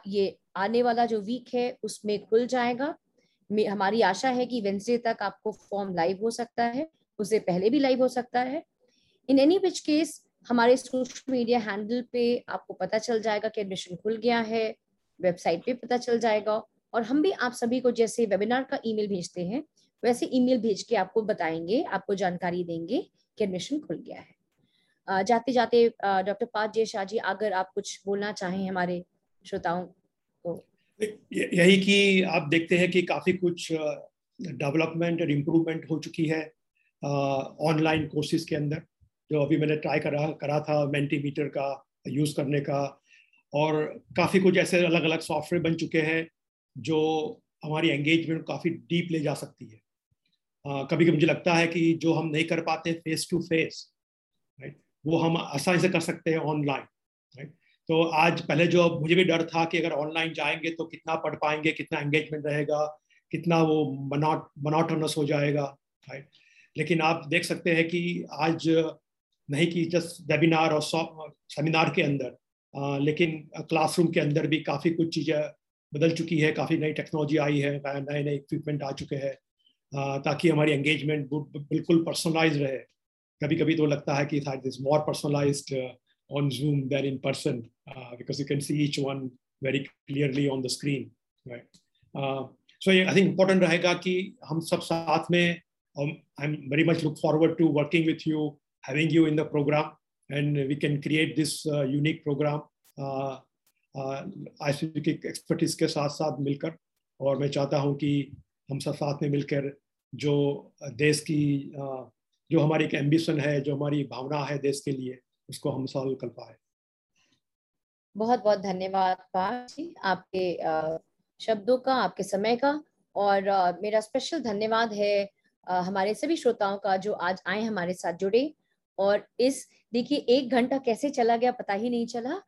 ये आने वाला जो वीक है, उसमें खुल जाएगा। हमारी आशा है कि वेंसडे तक आपको फॉर्म लाइव हो सकता है उससे पहले भी लाइव हो सकता है। इन एनी विच केस हमारे सोशल मीडिया हैंडल पे आपको पता चल जाएगा कि एडमिशन खुल गया है वेबसाइट पे पता चल जाएगा और हम भी आप सभी को जैसे वेबिनार का ईमेल भेजते हैं, वैसे ईमेल भेज के आपको बताएँगे, आपको जानकारी देंगे कि एडमिशन खुल गया है। जाते जाते डॉक्टर पाज जय शाह जी, अगर आप कुछ बोलना चाहें हमारे श्रोताओं को। यही कि आप देखते हैं कि काफ़ी कुछ डेवलपमेंट और इम्प्रूवमेंट हो चुकी है ऑनलाइन कोर्सेज के अंदर। जो अभी मैंने ट्राई करा करा था मेंटीमीटर का यूज़ करने का और काफ़ी कुछ ऐसे अलग अलग सॉफ्टवेयर बन चुके हैं जो हमारी एंगेजमेंट काफ़ी डीप ले जा सकती है। uh, कभी कभी मुझे लगता है कि जो हम नहीं कर पाते फेस टू फेस राइट वो हम आसानी से कर सकते हैं ऑनलाइन राइट तो आज पहले जो मुझे भी डर था कि अगर ऑनलाइन जाएँगे तो कितना पढ़ पाएँगे कितना एंगेजमेंट रहेगा कितना वो मनाट मनाटोनस हो जाएगा राइट लेकिन आप देख सकते हैं कि आज नहीं कि जस्ट वेबिनार और सेमिनार के अंदर। आ, लेकिन क्लासरूम के अंदर भी काफ़ी कुछ चीज़ें बदल चुकी है काफ़ी नई टेक्नोलॉजी आई है नए नए इक्विपमेंट आ चुके हैं। ताकि हमारी एंगेजमेंट बिल्कुल पर्सनलाइज रहे। कभी कभी तो लगता है कि मोर on Zoom than in person uh, because you can see each one very clearly on the screen, right? Uh, so I think important रहेगा कि हम सब साथ में um, I'm very much look forward to working with you, having you in the program, and we can create this uh, unique program uh, ICU की एक्सपर्टीज के साथ साथ मिलकर। और मैं चाहता हूँ कि हम सब साथ में मिलकर जो देश की जो हमारी एक एम्बिशन है जो हमारी भावना है देश के लिए उसको हम सॉल्व कर पाए। बहुत बहुत धन्यवाद जी आपके शब्दों का आपके समय का। और मेरा स्पेशल धन्यवाद है हमारे सभी श्रोताओं का जो आज आए हमारे साथ जुड़े। और इस देखिए एक घंटा कैसे चला गया पता ही नहीं चला।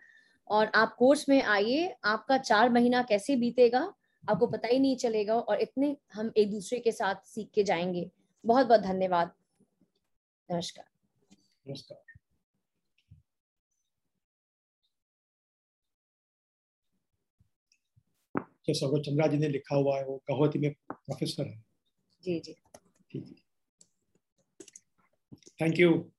और आप कोर्स में आइए आपका चार महीना कैसे बीतेगा आपको पता ही नहीं चलेगा और इतने हम एक दूसरे के साथ सीख के जाएँगे। बहुत बहुत धन्यवाद। नमस्कार। नमस्कार। जो सौरभ चंद्रा जी ने लिखा हुआ है वो कहोती में प्रोफेसर है। जी जी। ठीक है थैंक यू